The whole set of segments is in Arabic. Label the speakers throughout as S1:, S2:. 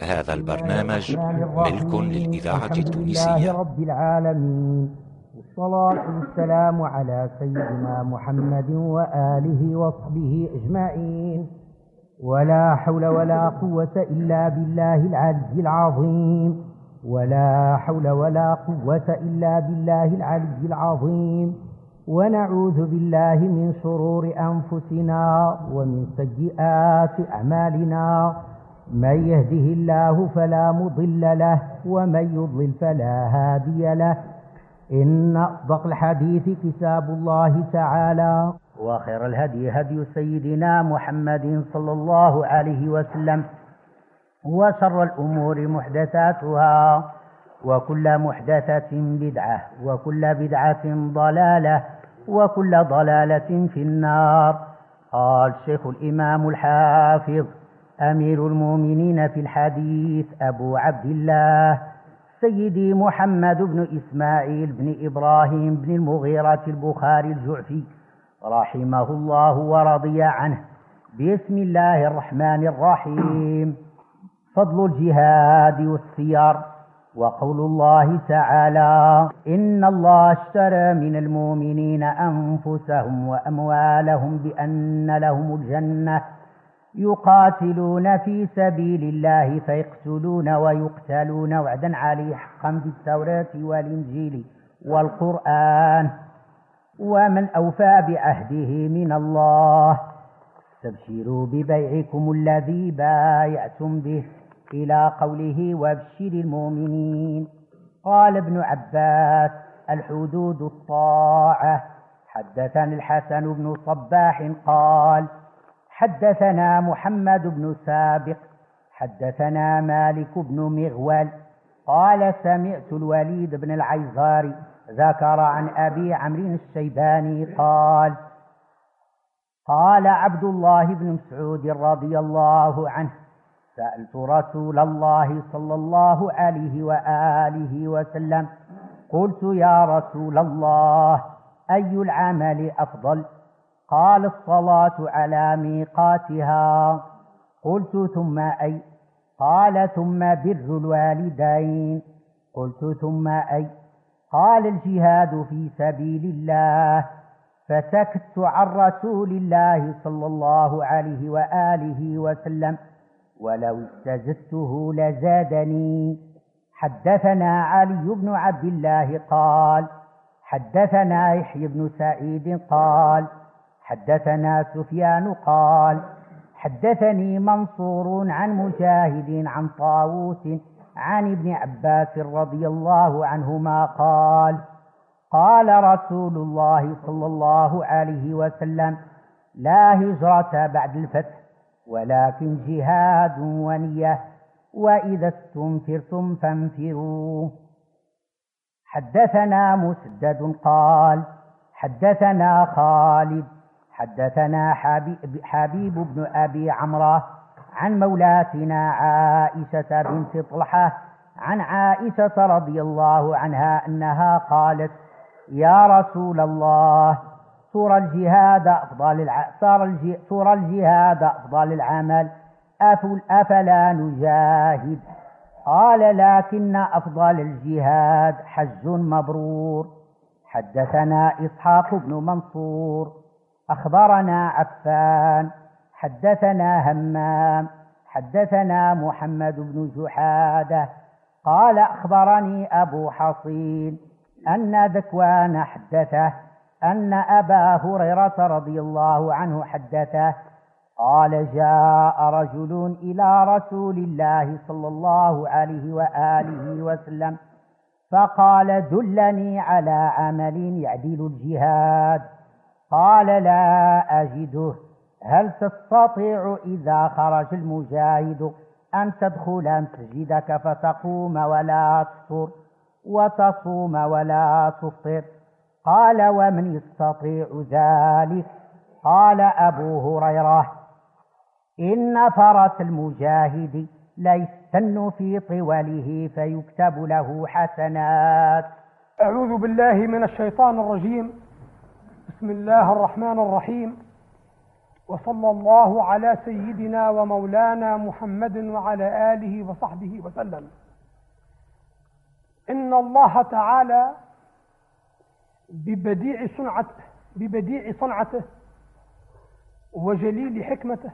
S1: هذا البرنامج ملك للإذاعة
S2: الحمد
S1: التونسية.
S2: لله رب العالمين. والصلاة والسلام على سيدنا محمد وآله وصحبه أجمعين. ولا حول ولا قوة إلا بالله العلي العظيم. ولا حول ولا قوة إلا بالله العلي العظيم. ونعوذ بالله من شرور أنفسنا ومن سيئات أعمالنا. من يهده الله فلا مضل له ومن يضلل فلا هادي له. إن أصدق الحديث كتاب الله تعالى. وخير الهدي هدي سيدنا محمد صلى الله عليه وسلم وشر الأمور محدثاتها وكل محدثة بدعة وكل بدعة ضلالة وكل ضلالة في النار. قال الشيخ الإمام الحافظ أمير المؤمنين في الحديث أبو عبد الله سيدي محمد بن إسماعيل بن إبراهيم بن المغيرة البخاري الجعفي رحمه الله ورضي عنه. بسم الله الرحمن الرحيم. فضل الجهاد والسير وقول الله تعالى إن الله اشترى من المؤمنين أنفسهم وأموالهم بأن لهم الجنة يقاتلون في سبيل الله فيقتلون ويقتلون. وعدا عليه حقا في التوراة والإنجيل والقرآن. ومن أوفى بعهده من الله. استبشروا ببيعكم الذي بايعتم به. إلى قوله وابشر المؤمنين. قال ابن عباس الحدود الطاعة. حدثني الحسن بن صباح قال حدثنا محمد بن سابق حدثنا مالك بن مغول قال سمعت الوليد بن العيزاري ذكر عن أبي عمرو الشيباني قال قال عبد الله بن مسعود رضي الله عنه سألت رسول الله صلى الله عليه وآله وسلم قلت يا رسول الله أي العمل أفضل؟ قال الصلاة على ميقاتها. قلت ثم أي؟ قال ثم بر الوالدين. قلت ثم أي؟ قال الجهاد في سبيل الله. فسكت عن رسول الله صلى الله عليه وآله وسلم. ولو استزدته لزادني. حدثنا علي بن عبد الله قال حدثنا يحيى بن سعيد قال حدثنا سفيان قال حدثني منصور عن مجاهد عن طاووس عن ابن عباس رضي الله عنهما قال قال رسول الله صلى الله عليه وسلم لا هجرة بعد الفتح ولكن جهاد ونية وإذا استنفرتم فانفروا. حدثنا مسدد قال حدثنا خالد حدثنا حبيب, بن أبي عمرة عن مولاتنا عائشة بنت طلحة عن عائشة رضي الله عنها أنها قالت يا رسول الله صور الجهاد أفضل. صور الجهاد أفضل العمل أفل... أفلا نجاهد قال لكن أفضل الجهاد حج مبرور حدثنا إسحاق بن منصور أخبرنا عفان حدثنا همام حدثنا محمد بن جحادة قال أخبرني أبو حصين أن ذكوان حدثه أن أبا هريرة رضي الله عنه حدثه قال جاء رجل إلى رسول الله صلى الله عليه وآله وسلم فقال دلني على عمل يعدل الجهاد قال لا أجده. هل تستطيع إذا خرج المجاهد أن تدخل مسجدك فتقوم ولا تفطر؟ وتصوم ولا تفطر. قال ومن يستطيع ذلك؟ قال أبو هريرة إن فرس المجاهد ليستن في طوله فيكتب له حسنات.
S3: أعوذ بالله من الشيطان الرجيم. بسم الله الرحمن الرحيم. وصلى الله على سيدنا ومولانا محمد وعلى آله وصحبه وسلم. إن الله تعالى ببديع صنعته ببديع صنعته وجليل حكمته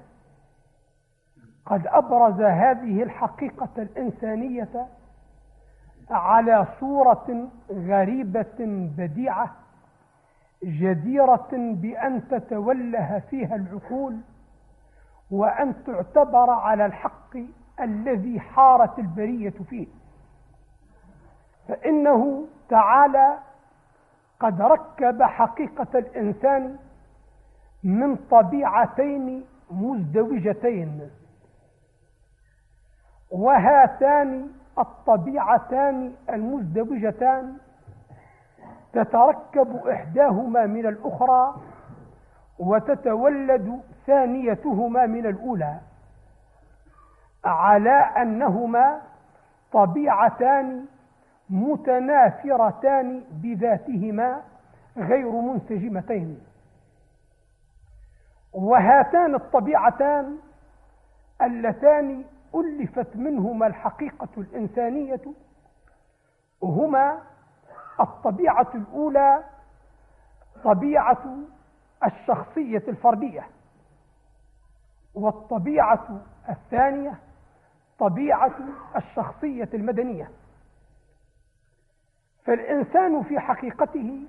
S3: قد أبرز هذه الحقيقة الإنسانية على صورة غريبة بديعة جديرة بأن تتوله فيها العقول وأن تعتبر على الحق الذي حارت البرية فيه. فإنه تعالى قد ركب حقيقة الإنسان من طبيعتين مزدوجتين وهاتان الطبيعتان المزدوجتان تتركب إحداهما من الأخرى وتتولد ثانيتهما من الأولى على أنهما طبيعتان متنافرتان بذاتهما غير منسجمتين. وهاتان الطبيعتان اللتان ألفت منهما الحقيقة الإنسانية هما الطبيعة الأولى طبيعة الشخصية الفردية. والطبيعة الثانية طبيعة الشخصية المدنية. فالإنسان في حقيقته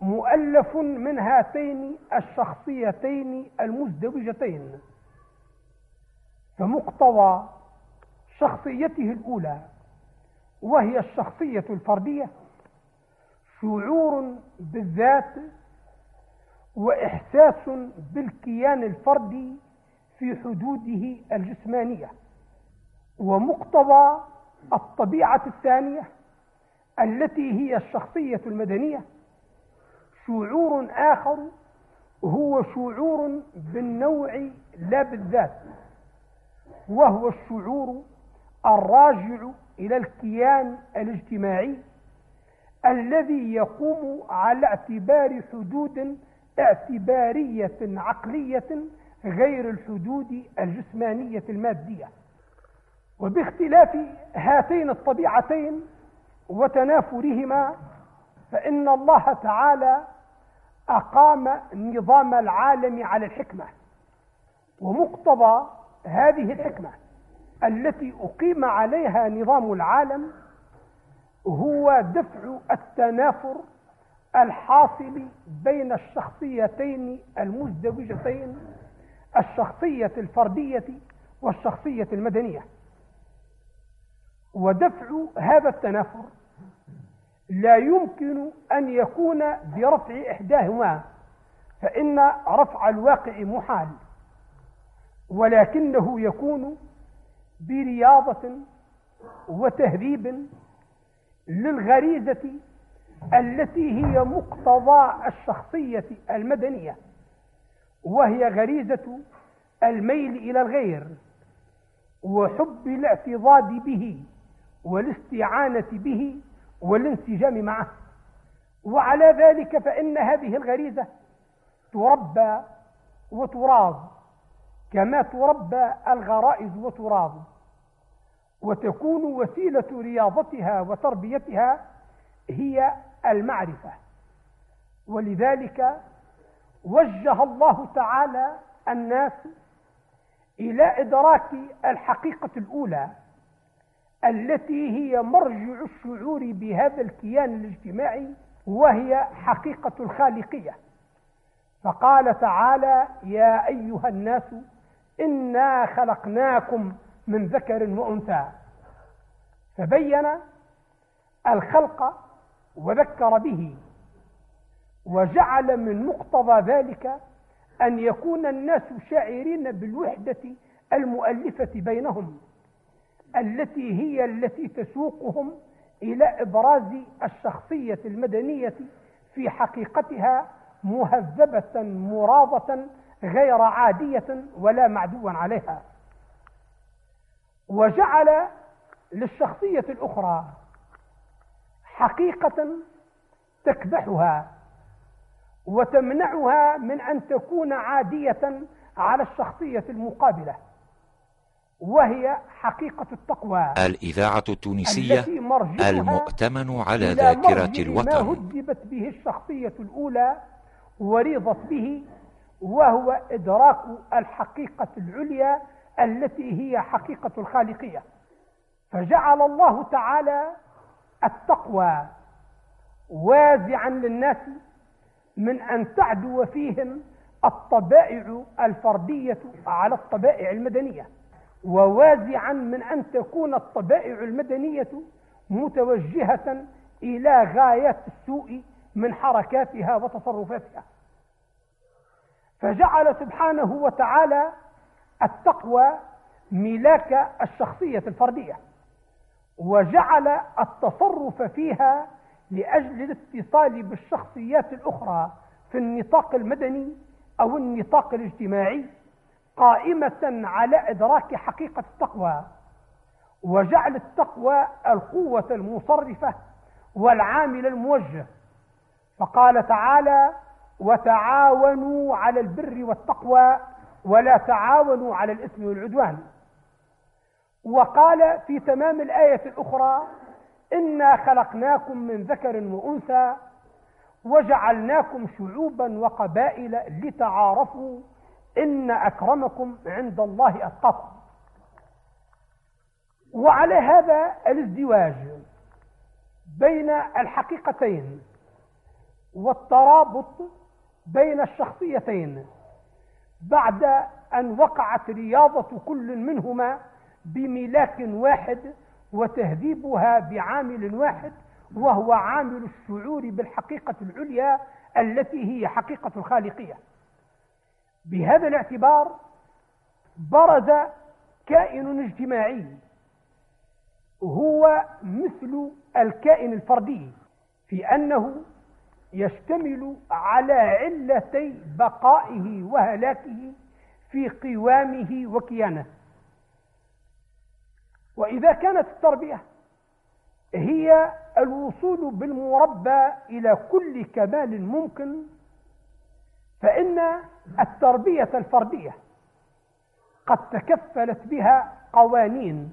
S3: مؤلف من هاتين الشخصيتين المزدوجتين. فمقتضى شخصيته الأولى وهي الشخصية الفردية شعور بالذات وإحساس بالكيان الفردي في حدوده الجسمانية ومقتضى الطبيعة الثانية التي هي الشخصية المدنية. شعور آخر هو شعور بالنوع لا بالذات وهو الشعور الراجع إلى الكيان الاجتماعي الذي يقوم على اعتبار حدود اعتبارية عقلية غير الحدود الجسمانية المادية. وباختلاف هاتين الطبيعتين وتنافرهما فإن الله تعالى أقام نظام العالم على الحكمة ومقتضى هذه الحكمة التي أقيم عليها نظام العالم هو دفع التنافر الحاصل بين الشخصيتين المزدوجتين الشخصية الفردية والشخصية المدنية. ودفع هذا التنافر لا يمكن أن يكون برفع إحداهما فإن رفع الواقع محال ولكنه يكون برياضة وتهذيب للغريزة التي هي مقتضى الشخصية المدنية وهي غريزة الميل إلى الغير وحب الاعتضاد به والاستعانة به والانسجام معه. وعلى ذلك فإن هذه الغريزة تربى وتراض كما تربى الغرائز وتراض. وتكون وسيلة رياضتها وتربيتها هي المعرفة. ولذلك وجه الله تعالى الناس إلى إدراك الحقيقة الأولى التي هي مرجع الشعور بهذا الكيان الاجتماعي وهي حقيقة الخالقية. فقال تعالى يا أيها الناس إنا خلقناكم من ذكر وأنثى. فبين الخلق وذكر به وجعل من مقتضى ذلك أن يكون الناس شاعرين بالوحدة المؤلفة بينهم التي هي التي تسوقهم إلى إبراز الشخصية المدنية في حقيقتها مهذبة مراضة غير عادية ولا معدوا عليها. وجعل للشخصية الأخرى حقيقة تكبحها وتمنعها من أن تكون عادية على الشخصية المقابلة وهي حقيقة التقوى.
S1: الإذاعة التونسية المؤتمن على ذاكرة
S3: مرجع ما
S1: الوطن.
S3: هذبت به الشخصية الأولى وريضت به وهو إدراك الحقيقة العليا التي هي حقيقة الخالقية. فجعل الله تعالى التقوى وازعا للناس من أن تعدو فيهم الطبائع الفردية على الطبائع المدنية ووازعا من أن تكون الطبائع المدنية متوجهة إلى غايات السوء من حركاتها وتصرفاتها. فجعل سبحانه وتعالى التقوى ملاك الشخصية الفردية وجعل التصرف فيها لأجل الاتصال بالشخصيات الأخرى في النطاق المدني أو النطاق الاجتماعي قائمة على إدراك حقيقة التقوى وجعل التقوى القوة المصرفة والعامل الموجه. فقال تعالى وتعاونوا على البر والتقوى ولا تعاونوا على الإثم والعدوان. وقال في تمام الآية الأخرى إنا خلقناكم من ذكر وأنثى وجعلناكم شعوبا وقبائل لتعارفوا إن أكرمكم عند الله أتقاكم. وعلى هذا الازدواج بين الحقيقتين والترابط بين الشخصيتين. بعد أن وقعت رياضة كل منهما بملاك واحد وتهذيبها بعامل واحد وهو عامل الشعور بالحقيقة العليا التي هي حقيقة الخالقية. بهذا الاعتبار برز كائن اجتماعي هو مثل الكائن الفردي في أنه يشتمل على علتي بقائه وهلاكه في قوامه وكيانه. وإذا كانت التربية هي الوصول بالمربى إلى كل كمال ممكن فإن التربية الفردية قد تكفلت بها قوانين.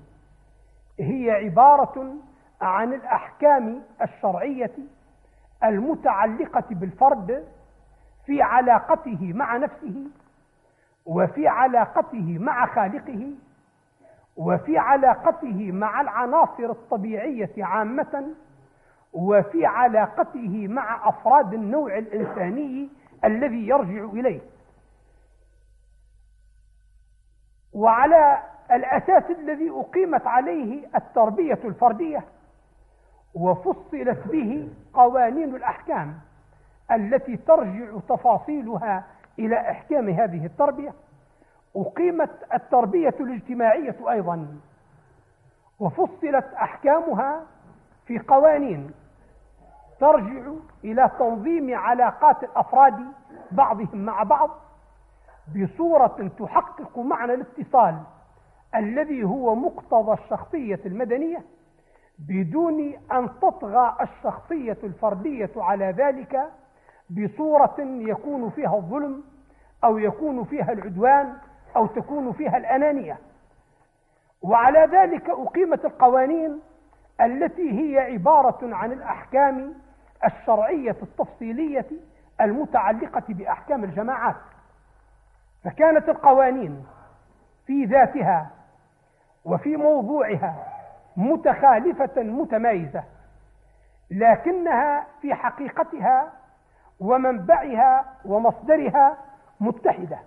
S3: هي عبارة عن الأحكام الشرعية المتعلقة بالفرد في علاقته مع نفسه وفي علاقته مع خالقه وفي علاقته مع العناصر الطبيعية عامة وفي علاقته مع أفراد النوع الإنساني الذي يرجع إليه. وعلى الأساس الذي أقيمت عليه التربية الفردية وفصلت به قوانين الأحكام التي ترجع تفاصيلها إلى إحكام هذه التربية. أقيمت التربية الاجتماعية أيضا. وفصلت أحكامها في قوانين ترجع إلى تنظيم علاقات الأفراد بعضهم مع بعض بصورة تحقق معنى الاتصال الذي هو مقتضى الشخصية المدنية بدون أن تطغى الشخصية الفردية على ذلك بصورة يكون فيها الظلم أو يكون فيها العدوان أو تكون فيها الأنانية. وعلى ذلك أقيمت القوانين التي هي عبارة عن الأحكام الشرعية التفصيلية المتعلقة بأحكام الجماعات. فكانت القوانين في ذاتها وفي موضوعها متخالفة متمايزة لكنها في حقيقتها ومنبعها ومصدرها متحدة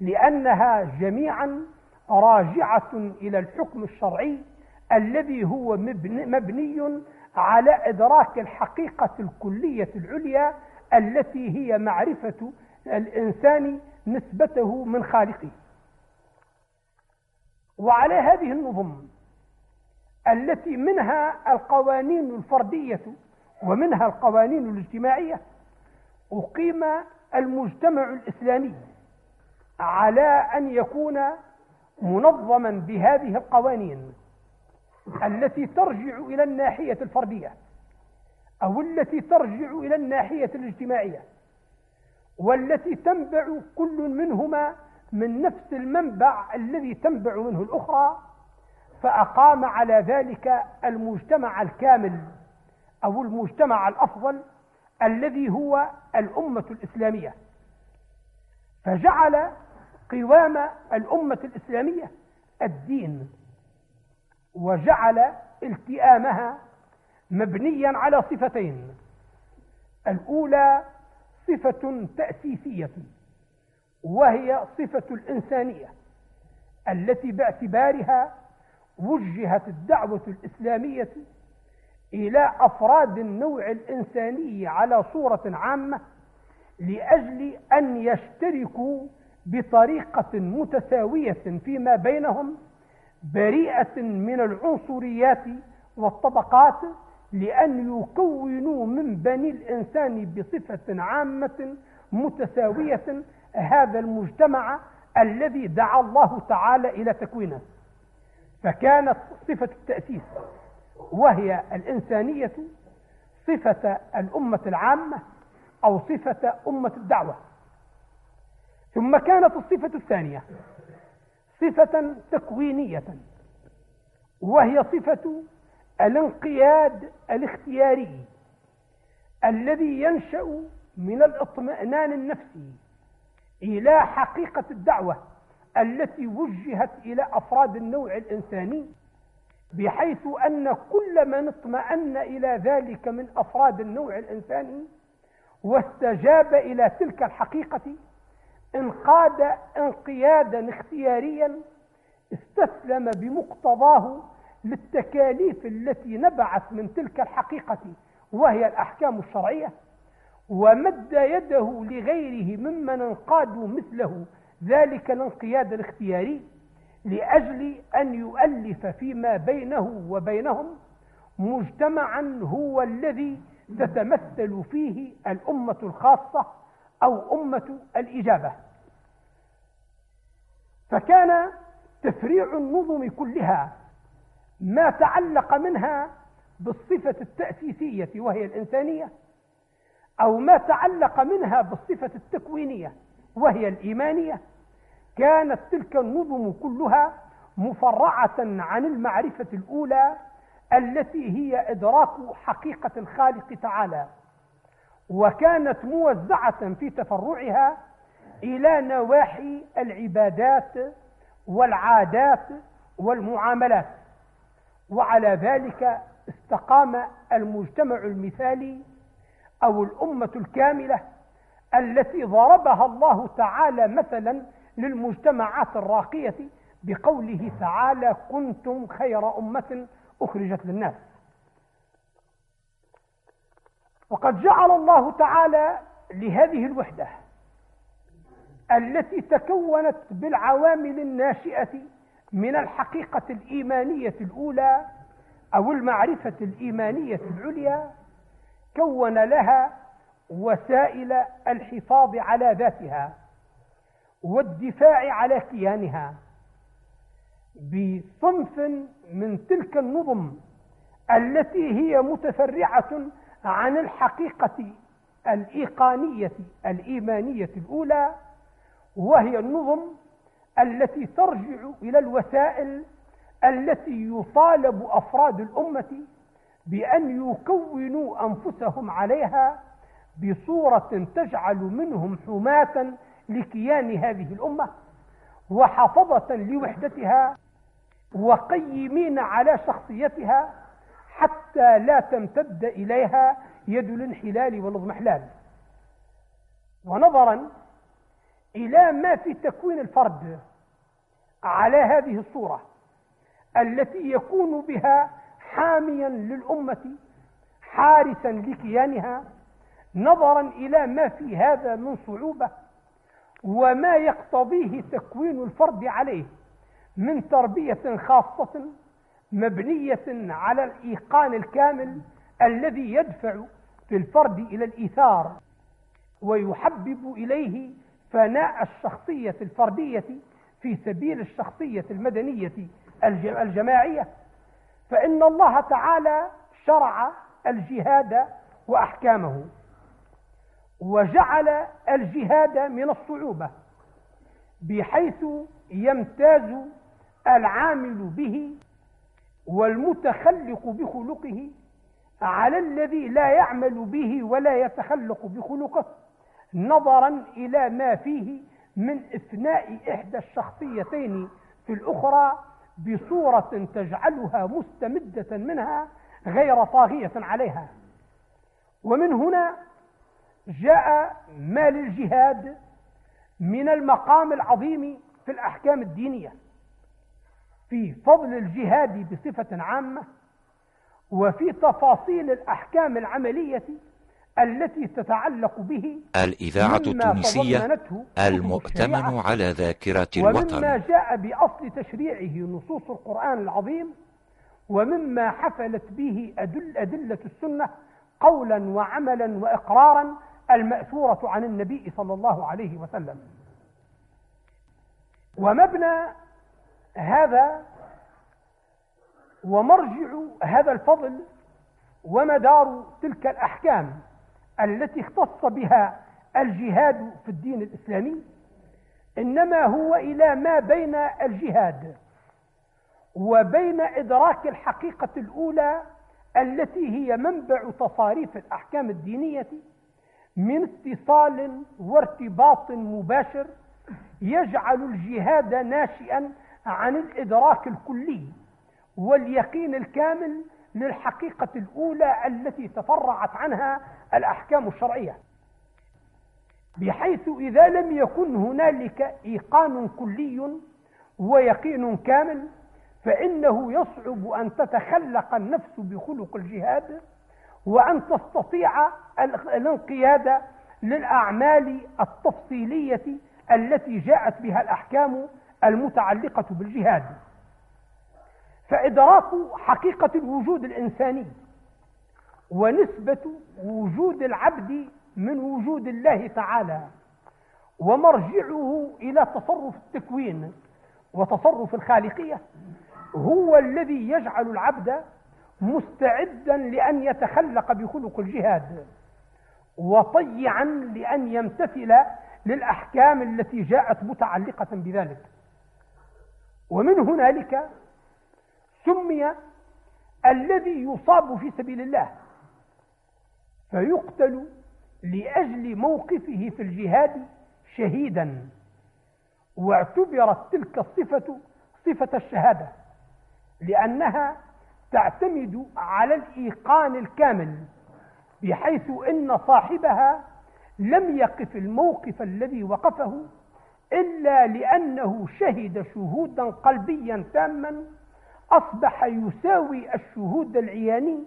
S3: لأنها جميعا راجعة إلى الحكم الشرعي الذي هو مبني على إدراك الحقيقة الكلية العليا التي هي معرفة الإنسان نسبته من خالقه. وعلى هذه النظم التي منها القوانين الفردية ومنها القوانين الاجتماعية أقيم المجتمع الإسلامي على أن يكون منظما بهذه القوانين التي ترجع إلى الناحية الفردية أو التي ترجع إلى الناحية الاجتماعية والتي تنبع كل منهما من نفس المنبع الذي تنبع منه الأخرى فأقام على ذلك المجتمع الكامل أو المجتمع الأفضل الذي هو الأمة الإسلامية. فجعل قوام الأمة الإسلامية الدين وجعل التئامها مبنيا على صفتين. الأولى صفة تأسيسية وهي صفة الإنسانية التي باعتبارها وجهت الدعوة الإسلامية إلى أفراد النوع الإنساني على صورة عامة لأجل أن يشتركوا بطريقة متساوية فيما بينهم بريئة من العنصريات والطبقات لأن يكونوا من بني الإنسان بصفة عامة متساوية هذا المجتمع الذي دعا الله تعالى إلى تكوينه. فكانت صفة التأسيس وهي الإنسانية صفة الأمة العامة أو صفة أمة الدعوة. ثم كانت الصفة الثانية صفة تكوينية وهي صفة الانقياد الاختياري الذي ينشأ من الاطمئنان النفسي إلى حقيقة الدعوة. التي وجهت إلى أفراد النوع الإنساني بحيث أن كل من اطمأن إلى ذلك من أفراد النوع الإنساني واستجاب إلى تلك الحقيقة انقاد انقيادا اختياريا استسلم بمقتضاه للتكاليف التي نبعت من تلك الحقيقة وهي الأحكام الشرعية ومد يده لغيره ممن انقادوا مثله ذلك الانقياد الاختياري لأجل أن يؤلف فيما بينه وبينهم مجتمعا هو الذي تتمثل فيه الأمة الخاصة أو أمة الإجابة. فكان تفريع النظم كلها ما تعلق منها بالصفة التأسيسية وهي الإنسانية أو ما تعلق منها بالصفة التكوينية وهي الإيمانية كانت تلك النظم كلها مفرعة عن المعرفة الأولى التي هي إدراك حقيقة الخالق تعالى وكانت موزعة في تفرعها إلى نواحي العبادات والعادات والمعاملات وعلى ذلك استقام المجتمع المثالي أو الأمة الكاملة التي ضربها الله تعالى مثلا للمجتمعات الراقية بقوله تعالى كنتم خير أمة أخرجت للناس. وقد جعل الله تعالى لهذه الوحدة التي تكونت بالعوامل الناشئة من الحقيقة الإيمانية الأولى أو المعرفة الإيمانية العليا كون لها وسائل الحفاظ على ذاتها. والدفاع على كيانها. بصنف من تلك النظم التي هي متفرعة عن الحقيقة الإيقانية الإيمانية الأولى وهي النظم التي ترجع إلى الوسائل التي يطالب أفراد الأمة بأن يكونوا أنفسهم عليها بصورة تجعل منهم حماة لكيان هذه الأمة وحفظة لوحدتها وقيمين على شخصيتها حتى لا تمتد إليها يد الانحلال والاضمحلال ونظرا إلى ما في تكوين الفرد على هذه الصورة التي يكون بها حاميا للأمة حارسا لكيانها نظرا إلى ما في هذا من صعوبة وما يقتضيه تكوين الفرد عليه من تربية خاصة مبنية على الإيقان الكامل الذي يدفع في الفرد إلى الإيثار ويحبب إليه فناء الشخصية الفردية في سبيل الشخصية المدنية الجماعية. فإن الله تعالى شرع الجهاد وأحكامه. وجعل الجهاد من الصعوبة بحيث يمتاز العامل به والمتخلق بخلقه على الذي لا يعمل به ولا يتخلق بخلقه نظرا إلى ما فيه من إفناء إحدى الشخصيتين في الأخرى بصورة تجعلها مستمدة منها غير طاغية عليها. ومن هنا جاء ما للجهاد من المقام العظيم في الأحكام الدينية في فضل الجهاد بصفة عامة وفي تفاصيل الأحكام العملية التي تتعلق به
S1: الإذاعة التونسية المؤتمن على ذاكرة الوطن.
S3: ومما جاء بأصل تشريعه نصوص القرآن العظيم ومما حفلت به أدل أدلة السنة قولا وعملا وإقرارا المأثورة عن النبي صلى الله عليه وسلم. ومبنى هذا ومرجع هذا الفضل ومدار تلك الأحكام التي اختص بها الجهاد في الدين الإسلامي إنما هو إلى ما بين الجهاد وبين إدراك الحقيقة الأولى التي هي منبع تصاريف الأحكام الدينية من اتصال وارتباط مباشر يجعل الجهاد ناشئا عن الإدراك الكلي واليقين الكامل للحقيقة الأولى التي تفرعت عنها الأحكام الشرعية. بحيث إذا لم يكن هنالك إيقان كلي ويقين كامل فإنه يصعب أن تتخلق النفس بخلق الجهاد وأن تستطيع الانقياد للأعمال التفصيلية التي جاءت بها الأحكام المتعلقة بالجهاد. فإدراك حقيقة الوجود الإنساني ونسبة وجود العبد من وجود الله تعالى ومرجعه إلى تصرف التكوين وتصرف الخالقية هو الذي يجعل العبد مستعدا لأن يتخلق بخلق الجهاد وطيعا لأن يمتثل للأحكام التي جاءت متعلقة بذلك. ومن هنالك سمي الذي يصاب في سبيل الله فيقتل لأجل موقفه في الجهاد شهيدا. واعتبرت تلك الصفة صفة الشهادة لأنها تعتمد على الإيقان الكامل بحيث إن صاحبها لم يقف الموقف الذي وقفه إلا لأنه شهد شهودا قلبيا تاما أصبح يساوي الشهود العياني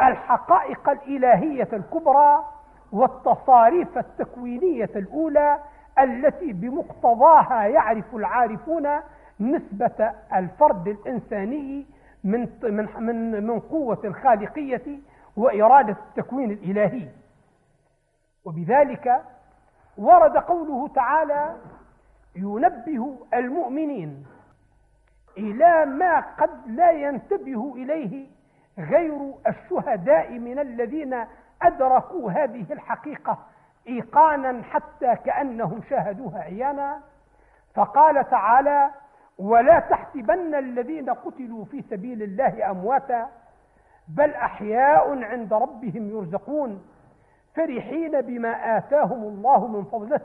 S3: الحقائق الإلهية الكبرى والتصاريف التكوينية الأولى التي بمقتضاها يعرف العارفون نسبة الفرد الإنساني من من من من قوة الخالقية وإرادة التكوين الإلهي. وبذلك ورد قوله تعالى ينبه المؤمنين إلى ما قد لا ينتبه إليه غير الشهداء من الذين أدركوا هذه الحقيقة إيقانا حتى كأنهم شاهدوها عيانا. فقال تعالى ولا تحسبن الذين قتلوا في سبيل الله أمواتا بل أحياء عند ربهم يرزقون فرحين بما آتاهم الله من فضله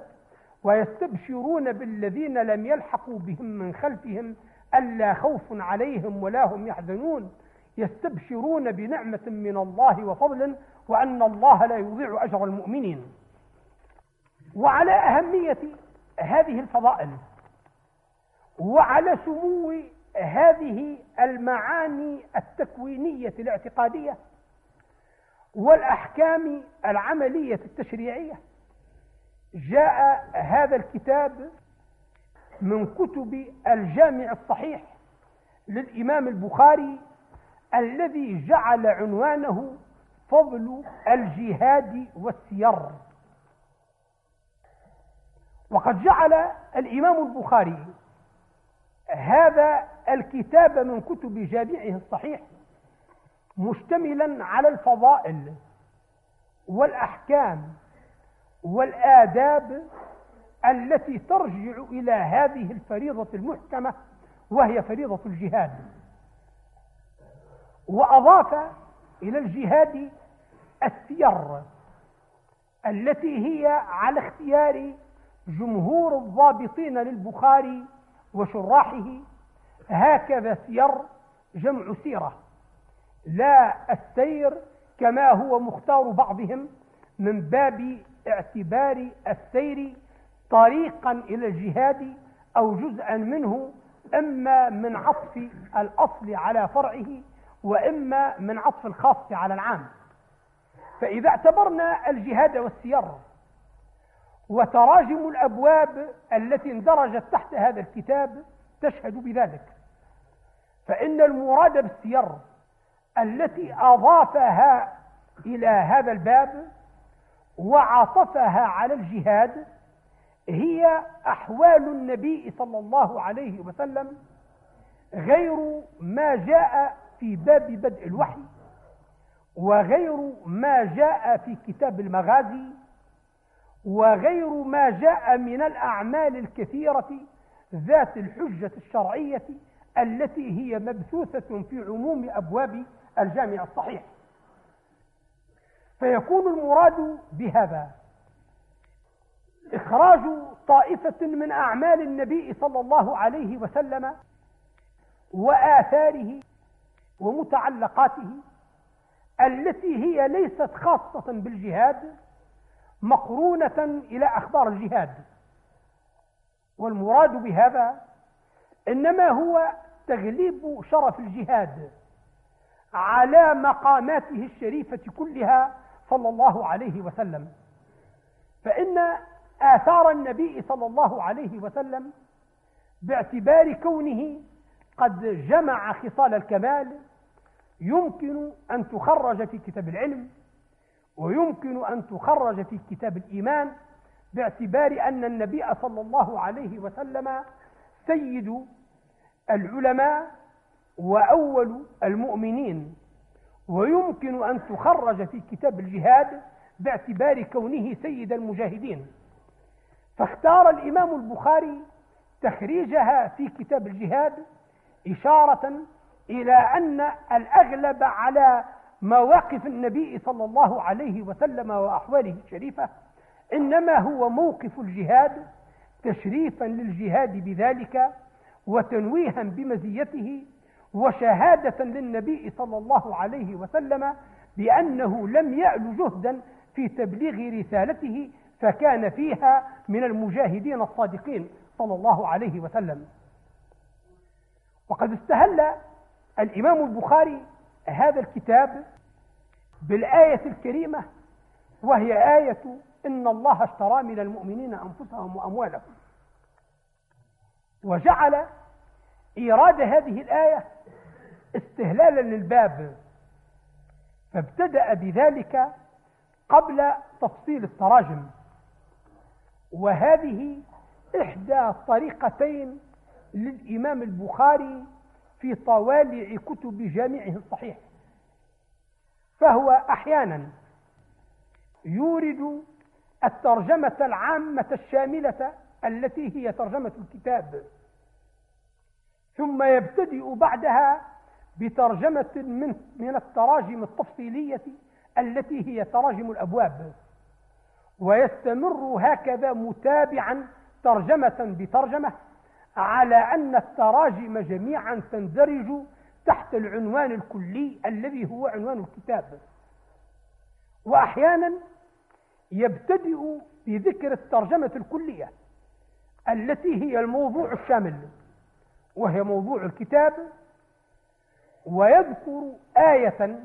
S3: ويستبشرون بالذين لم يلحقوا بهم من خلفهم ألا خوف عليهم ولا هم يحزنون يستبشرون بنعمة من الله وفضل وأن الله لا يضيع أجر المؤمنين. وعلى أهمية هذه الفضائل وعلى سمو هذه المعاني التكوينية الاعتقادية والأحكام العملية التشريعية. جاء هذا الكتاب من كتب الجامع الصحيح للإمام البخاري الذي جعل عنوانه فضل الجهاد والسير. وقد جعل الإمام البخاري هذا الكتاب من كتب جامعه الصحيح مشتملا على الفضائل والأحكام والآداب التي ترجع إلى هذه الفريضة المحكمة وهي فريضة الجهاد. وأضاف إلى الجهاد السير التي هي على اختيار جمهور الضابطين للبخاري وشراحه هكذا سير جمع سيرة. لا السير كما هو مختار بعضهم من باب اعتبار السير طريقا إلى الجهاد أو جزءا منه إما من عطف الأصل على فرعه وإما من عطف الخاص على العام. فإذا اعتبرنا الجهاد والسير وتراجم الأبواب التي اندرجت تحت هذا الكتاب تشهد بذلك. فإن المراد بالسير التي أضافها إلى هذا الباب وعطفها على الجهاد هي أحوال النبي صلى الله عليه وسلم غير ما جاء في باب بدء الوحي وغير ما جاء في كتاب المغازي وغير ما جاء من الأعمال الكثيرة ذات الحجة الشرعية التي هي مبثوثة في عموم أبواب الجامع الصحيح. فيكون المراد بهذا إخراج طائفة من أعمال النبي صلى الله عليه وسلم وآثاره ومتعلقاته التي هي ليست خاصة بالجهاد مقرونة إلى أخبار الجهاد. والمراد بهذا إنما هو تغليب شرف الجهاد على مقاماته الشريفة كلها صلى الله عليه وسلم. فإن آثار النبي صلى الله عليه وسلم باعتبار كونه قد جمع خصال الكمال يمكن أن تخرج في كتاب العلم ويمكن أن تخرج في كتاب الإيمان باعتبار أن النبي صلى الله عليه وسلم سيد العلماء وأول المؤمنين. ويمكن أن تخرج في كتاب الجهاد باعتبار كونه سيد المجاهدين. فاختار الإمام البخاري تخريجها في كتاب الجهاد إشارة إلى أن الأغلب على مواقف النبي صلى الله عليه وسلم وأحواله الشريفة إنما هو موقف الجهاد تشريفا للجهاد بذلك وتنويها بمزيته وشهادة للنبي صلى الله عليه وسلم بأنه لم يأل جهدا في تبليغ رسالته فكان فيها من المجاهدين الصادقين صلى الله عليه وسلم. وقد استهل الإمام البخاري هذا الكتاب بالآية الكريمة وهي آية إن الله اشترى من المؤمنين أنفسهم وأموالهم. وجعل إيراد هذه الآية استهلالا للباب. فابتدأ بذلك قبل تفصيل التراجم. وهذه إحدى طريقتين للإمام البخاري في طوالع كتب جامعه الصحيح. فهو أحيانا يورد الترجمة العامة الشاملة التي هي ترجمة الكتاب ثم يبتدئ بعدها بترجمة من, من التراجم التفصيلية التي هي تراجم الأبواب ويستمر هكذا متابعا ترجمة بترجمة على أن التراجم جميعا تندرج تحت العنوان الكلي الذي هو عنوان الكتاب. وأحيانا يبتدئ بذكر الترجمة الكلية التي هي الموضوع الشامل وهي موضوع الكتاب ويذكر آية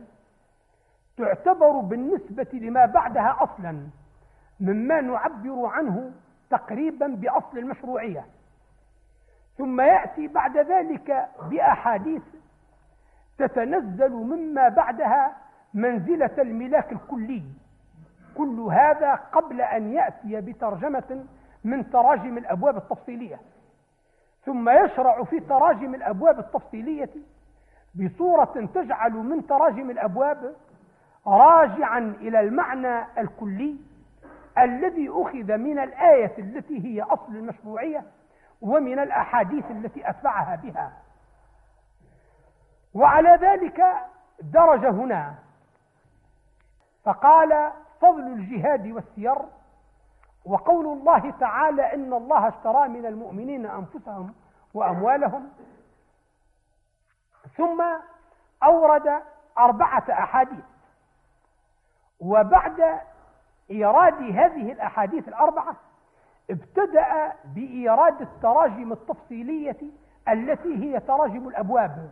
S3: تعتبر بالنسبة لما بعدها أصلا مما نعبر عنه تقريبا بأصل المشروعية. ثم يأتي بعد ذلك بأحاديث تتنزل مما بعدها منزلة الملاك الكلي. كل هذا قبل أن يأتي بترجمة من تراجم الأبواب التفصيلية. ثم يشرع في تراجم الأبواب التفصيلية بصورة تجعل من تراجم الأبواب راجعا إلى المعنى الكلي الذي أخذ من الآية التي هي أصل المشروعية ومن الأحاديث التي أتبعها بها. وعلى ذلك درج هنا. فقال فضل الجهاد والسير وقول الله تعالى إن الله اشترى من المؤمنين أنفسهم وأموالهم. ثم أورد أربعة أحاديث. وبعد إيراد هذه الأحاديث الأربعة ابتدأ بإيراد التراجم التفصيلية التي هي تراجم الأبواب.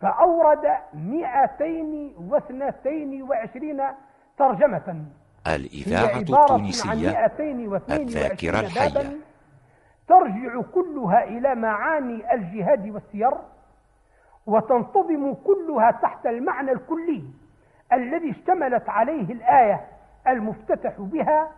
S3: فأورد مئتين واثنتين وعشرين ترجمة.
S1: الإذاعة التونسية الذاكرة الحية.
S3: ترجع كلها إلى معاني الجهاد والسير وتنتظم كلها تحت المعنى الكلي الذي اشتملت عليه الآية المفتتح بها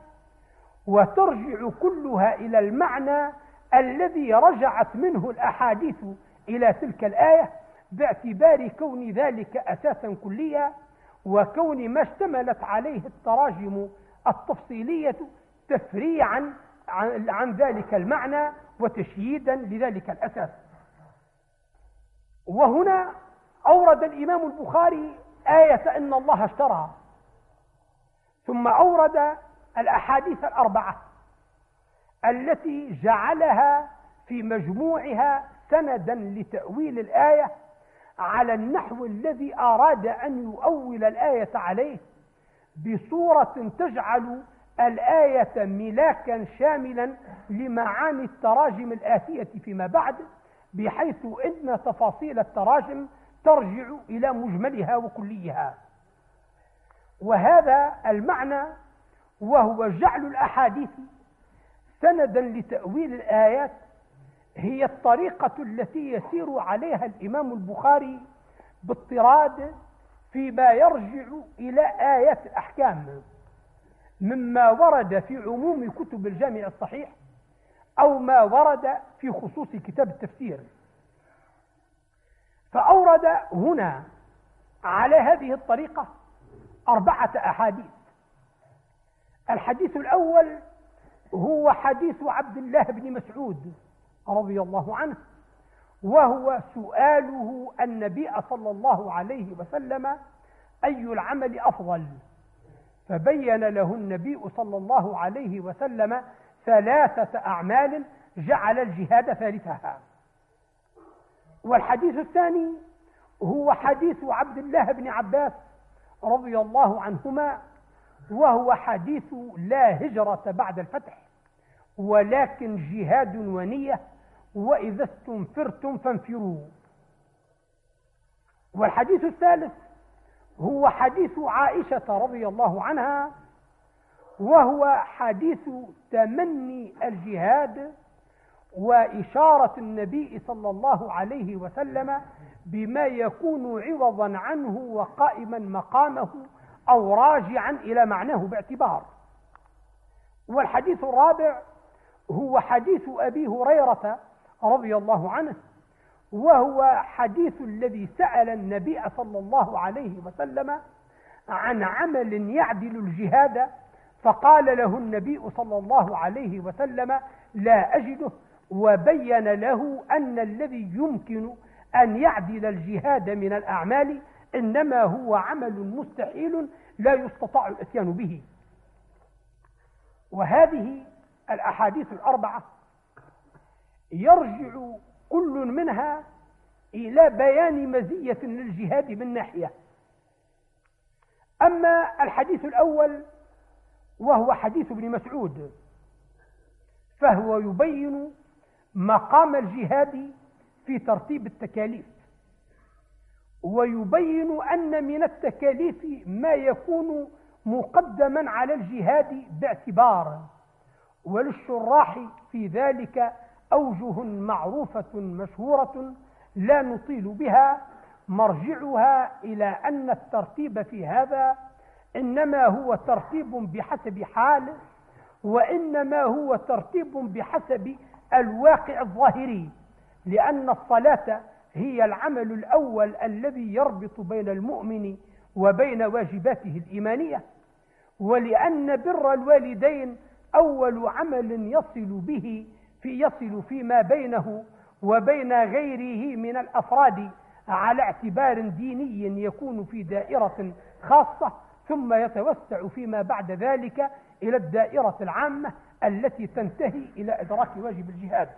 S3: وترجع كلها إلى المعنى الذي رجعت منه الأحاديث إلى تلك الآية باعتبار كون ذلك أساسا كليا وكون ما اشتملت عليه التراجم التفصيلية تفريعا عن ذلك المعنى وتشييدا لذلك الأساس. وهنا أورد الإمام البخاري آية إن الله اشترى. ثم أورد الأحاديث الأربعة التي جعلها في مجموعها سندا لتأويل الآية على النحو الذي أراد أن يؤول الآية عليه بصورة تجعل الآية ملاكا شاملا لمعاني التراجم الآتية فيما بعد بحيث إن تفاصيل التراجم ترجع إلى مجملها وكليها. وهذا المعنى وهو جعل الأحاديث سندا لتأويل الآيات هي الطريقة التي يسير عليها الإمام البخاري باضطراد فيما يرجع إلى آيات الأحكام مما ورد في عموم كتب الجامع الصحيح أو ما ورد في خصوص كتاب التفسير. فأورد هنا على هذه الطريقة أربعة أحاديث. الحديث الأول هو حديث عبد الله بن مسعود رضي الله عنه وهو سؤاله النبي صلى الله عليه وسلم أي العمل أفضل؟ فبين له النبي صلى الله عليه وسلم ثلاثة أعمال جعل الجهاد ثالثها. والحديث الثاني هو حديث عبد الله بن عباس رضي الله عنهما وهو حديث لا هجرة بعد الفتح ولكن جهاد ونية وإذا استنفرتم فانفروا. والحديث الثالث هو حديث عائشة رضي الله عنها وهو حديث تمني الجهاد وإشارة النبي صلى الله عليه وسلم بما يكون عوضا عنه وقائما مقامه أو راجعا إلى معناه باعتبار. والحديث الرابع هو حديث أبي هريرة رضي الله عنه وهو حديث الذي سأل النبي صلى الله عليه وسلم عن عمل يعدل الجهاد فقال له النبي صلى الله عليه وسلم لا أجده. وبين له أن الذي يمكن أن يعدل الجهاد من الأعمال إنما هو عمل مستحيل لا يستطاع الإتيان به. وهذه الأحاديث الأربعة يرجع كل منها إلى بيان مزية للجهاد من ناحية. أما الحديث الأول وهو حديث ابن مسعود فهو يبين مقام الجهاد في ترتيب التكاليف. ويبين أن من التكاليف ما يكون مقدما على الجهاد باعتبار. وللشراح في ذلك أوجه معروفة مشهورة لا نطيل بها مرجعها إلى أن الترتيب في هذا إنما هو ترتيب بحسب حال وإنما هو ترتيب بحسب الواقع الظاهري لأن الصلاة هي العمل الأول الذي يربط بين المؤمن وبين واجباته الإيمانية ولأن بر الوالدين أول عمل يصل به في يصل فيما بينه وبين غيره من الأفراد على اعتبار ديني يكون في دائرة خاصة ثم يتوسع فيما بعد ذلك إلى الدائرة العامة التي تنتهي إلى إدراك واجب الجهاد.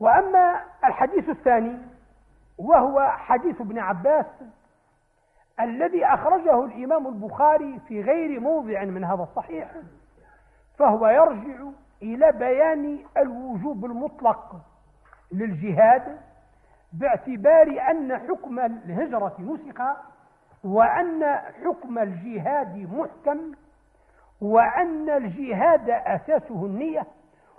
S3: وأما الحديث الثاني وهو حديث ابن عباس الذي أخرجه الإمام البخاري في غير موضع من هذا الصحيح فهو يرجع إلى بيان الوجوب المطلق للجهاد باعتبار أن حكم الهجرة نسخ وأن حكم الجهاد محكم وأن الجهاد أساسه النية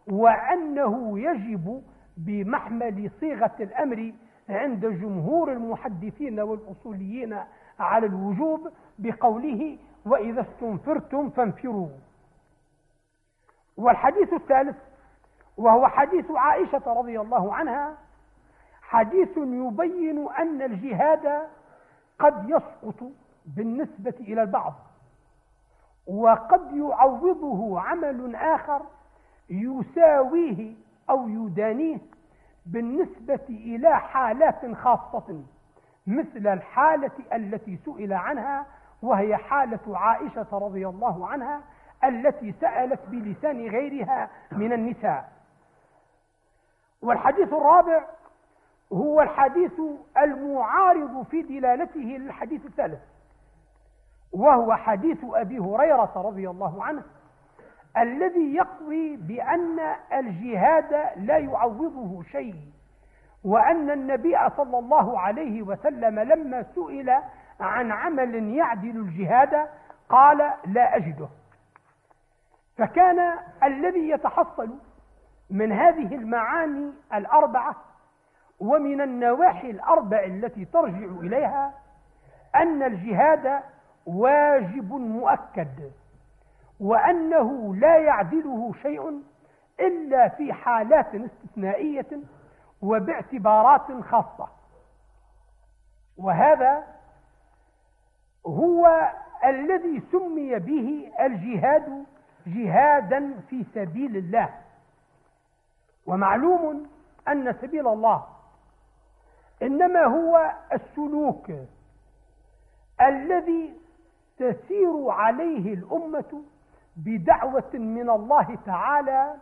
S3: وأنه يجب بمحمل صيغة الأمر عند جمهور المحدثين والأصوليين على الوجوب بقوله وإذا استنفرتم فانفروا. والحديث الثالث وهو حديث عائشة رضي الله عنها حديث يبين أن الجهاد قد يسقط بالنسبة إلى البعض وقد يعوضه عمل آخر يساويه أو يدانيه بالنسبة إلى حالات خاصة مثل الحالة التي سئل عنها وهي حالة عائشة رضي الله عنها التي سألت بلسان غيرها من النساء. والحديث الرابع هو الحديث المعارض في دلالته للحديث الثالث وهو حديث أبي هريرة رضي الله عنه الذي يقضي بأن الجهاد لا يعوضه شيء وأن النبي صلى الله عليه وسلم لما سئل عن عمل يعدل الجهاد قال لا أجده. فكان الذي يتحصل من هذه المعاني الأربعة ومن النواحي الأربع التي ترجع إليها أن الجهاد واجب مؤكد. وأنه لا يعدله شيء إلا في حالات استثنائية وباعتبارات خاصة. وهذا هو الذي سمي به الجهاد جهادا في سبيل الله. ومعلوم أن سبيل الله إنما هو السلوك الذي تسير عليه الأمة بدعوة من الله تعالى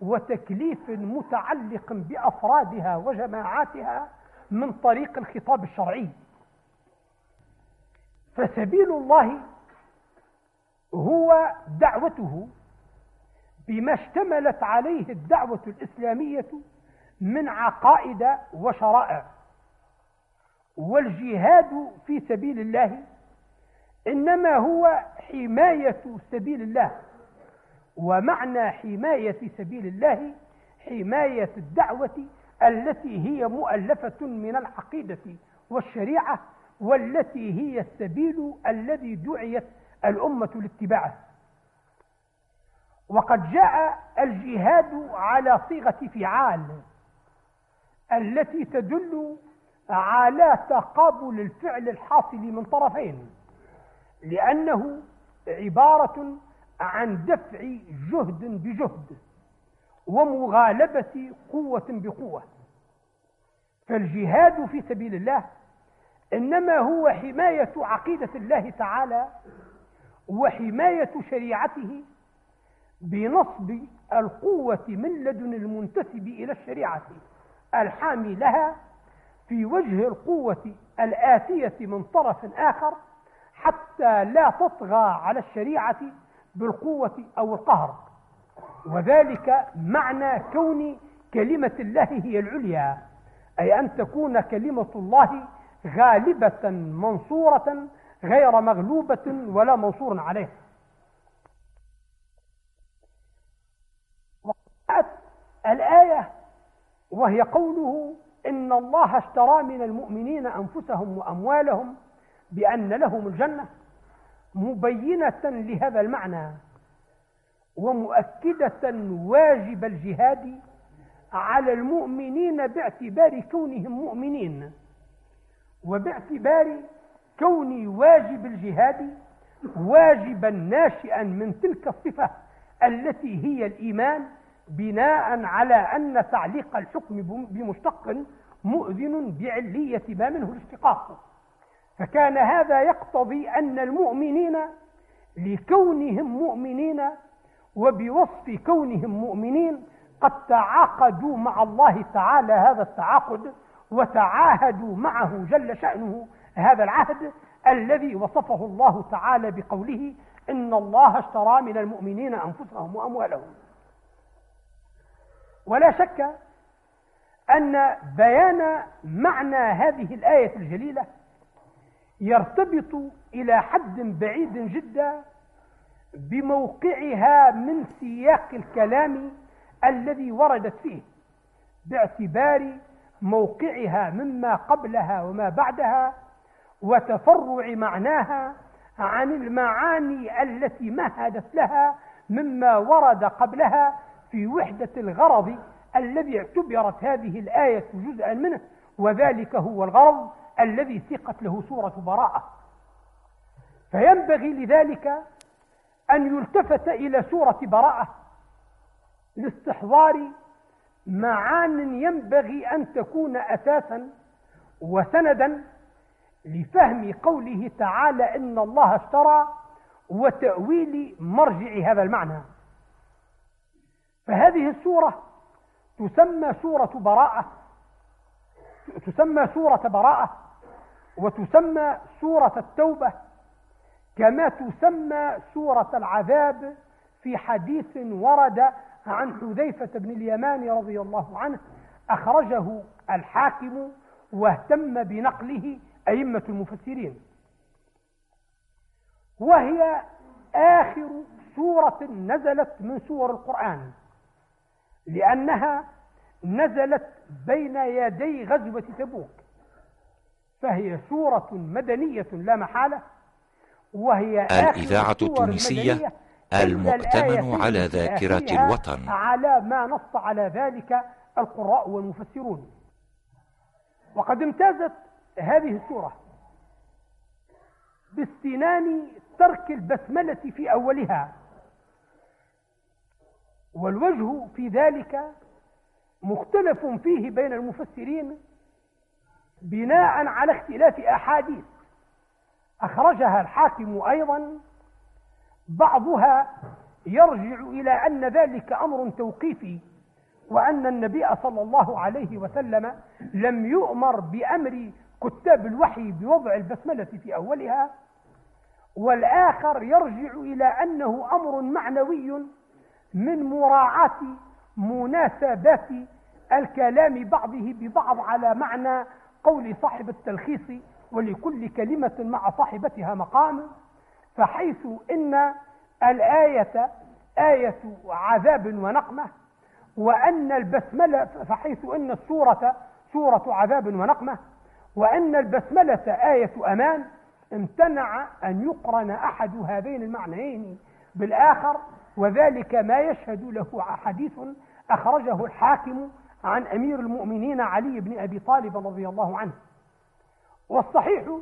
S3: وتكليف متعلق بأفرادها وجماعاتها من طريق الخطاب الشرعي. فسبيل الله هو دعوته بما اشتملت عليه الدعوة الإسلامية من عقائد وشرائع والجهاد في سبيل الله إنما هو حماية سبيل الله. ومعنى حماية سبيل الله حماية الدعوة التي هي مؤلفة من العقيدة والشريعة والتي هي السبيل الذي دعيت الأمة لاتباعه. وقد جاء الجهاد على صيغة فعال التي تدل على تقابل الفعل الحاصل من طرفين. لأنه عبارة عن دفع جهد بجهد ومغالبة قوة بقوة. فالجهاد في سبيل الله إنما هو حماية عقيدة الله تعالى وحماية شريعته بنصب القوة من لدن المنتسب إلى الشريعة الحامي لها في وجه القوة الآتية من طرف آخر حتى لا تطغى على الشريعة بالقوة أو القهر. وذلك معنى كون كلمة الله هي العليا أي أن تكون كلمة الله غالبة منصورة غير مغلوبة ولا منصور عليه. وقعت الآية وهي قوله إن الله اشترى من المؤمنين أنفسهم وأموالهم بأن لهم الجنة مبينة لهذا المعنى ومؤكدة واجب الجهاد على المؤمنين باعتبار كونهم مؤمنين وباعتبار كون واجب الجهاد واجبا ناشئا من تلك الصفة التي هي الإيمان بناء على أن تعليق الحكم بمشتق مؤذن بعلية ما منه الاشتقاق. فكان هذا يقتضي أن المؤمنين لكونهم مؤمنين وبوصف كونهم مؤمنين قد تعاقدوا مع الله تعالى هذا التعاقد وتعاهدوا معه جل شأنه هذا العهد الذي وصفه الله تعالى بقوله إن الله اشترى من المؤمنين أنفسهم وأموالهم. ولا شك أن بيان معنى هذه الآية الجليلة يرتبط إلى حد بعيد جدا بموقعها من سياق الكلام الذي وردت فيه باعتبار موقعها مما قبلها وما بعدها وتفرع معناها عن المعاني التي مهدت لها مما ورد قبلها في وحدة الغرض الذي اعتبرت هذه الآية جزءا منه وذلك هو الغرض الذي سيقت له سورة براءة. فينبغي لذلك أن يلتفت إلى سورة براءة لاستحضار معان ينبغي أن تكون أساسا وسندا لفهم قوله تعالى إن الله اشترى وتأويل مرجع هذا المعنى. فهذه السورة تسمى سورة براءة تسمى سورة براءة وتسمى سورة التوبة كما تسمى سورة العذاب في حديث ورد عن حذيفة بن اليمان رضي الله عنه أخرجه الحاكم واهتم بنقله أئمة المفسرين. وهي آخر سورة نزلت من سور القرآن لأنها نزلت بين يدي غزوة تبوك. فهي سورة مدنية لا محالة وهي
S1: الإذاعة التونسية المؤتمن على ذاكرة الوطن.
S3: على ما نص على ذلك القراء والمفسرون. وقد امتازت هذه السورة باستنان ترك البسملة في أولها والوجه في ذلك مختلف فيه بين المفسرين بناء على اختلاف أحاديث. أخرجها الحاكم أيضا. بعضها يرجع إلى أن ذلك أمر توقيفي وأن النبي صلى الله عليه وسلم لم يؤمر بأمر كتاب الوحي بوضع البسملة في أولها. والآخر يرجع إلى أنه أمر معنوي من مراعاة مناسبات الكلام بعضه ببعض على معنى قول صاحب التلخيص ولكل كلمة مع صاحبتها مقام فحيث إن الآية آية عذاب ونقمة وأن البسملة فحيث إن السورة سورة عذاب ونقمة وأن البسملة آية أمان امتنع أن يقرن أحد هذين المعنيين بالآخر وذلك ما يشهد له حديث أخرجه الحاكم عن أمير المؤمنين علي بن أبي طالب رضي الله عنه. والصحيح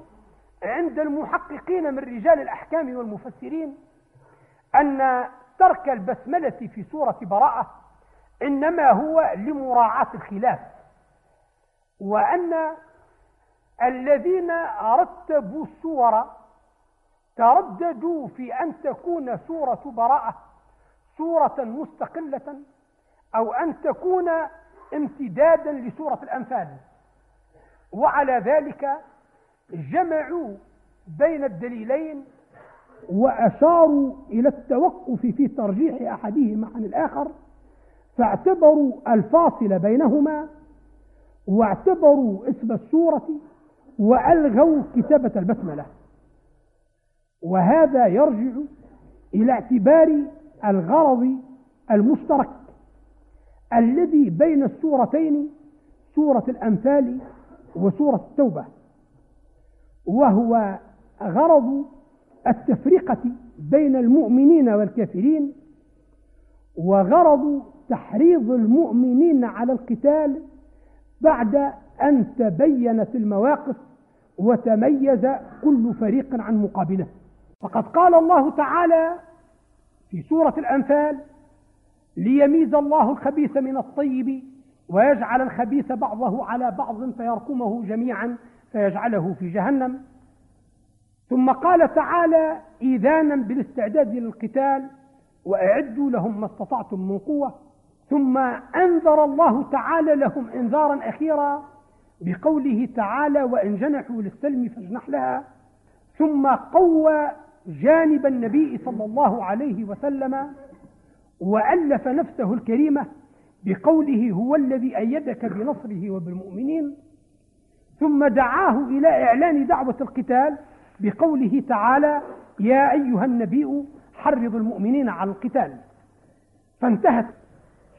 S3: عند المحققين من رجال الأحكام والمفسرين أن ترك البسملة في سورة براءة إنما هو لمراعاة الخلاف وأن الذين رتبوا السور ترددوا في أن تكون سورة براءة سورة مستقلة أو أن تكون امتدادا لسورة الأنفال. وعلى ذلك جمعوا بين الدليلين وأشاروا إلى التوقف في ترجيح أحدهما عن الآخر فاعتبروا الفاصل بينهما واعتبروا اسم السورة وألغوا كتابة البسملة. وهذا يرجع إلى اعتبار الغرض المشترك الذي بين السورتين سورة الأنفال وسورة التوبة وهو غرض التفرقة بين المؤمنين والكافرين وغرض تحريض المؤمنين على القتال بعد أن تبينت المواقف وتميز كل فريق عن مقابله. فقد قال الله تعالى في سورة الأنفال ليميز الله الخبيث من الطيب ويجعل الخبيث بعضه على بعض فيركمه جميعا فيجعله في جهنم. ثم قال تعالى إيذانا بالاستعداد للقتال وأعدوا لهم ما استطعتم من قوة. ثم أنذر الله تعالى لهم إنذارا أخيرا بقوله تعالى وإن جنحوا للسلم فاجنح لها. ثم قوى جانب النبي صلى الله عليه وسلم وألف نفسه الكريمة بقوله هو الذي أيدك بنصره وبالمؤمنين ثم دعاه إلى إعلان دعوة القتال بقوله تعالى يا أيها النبي حرض المؤمنين على القتال فانتهت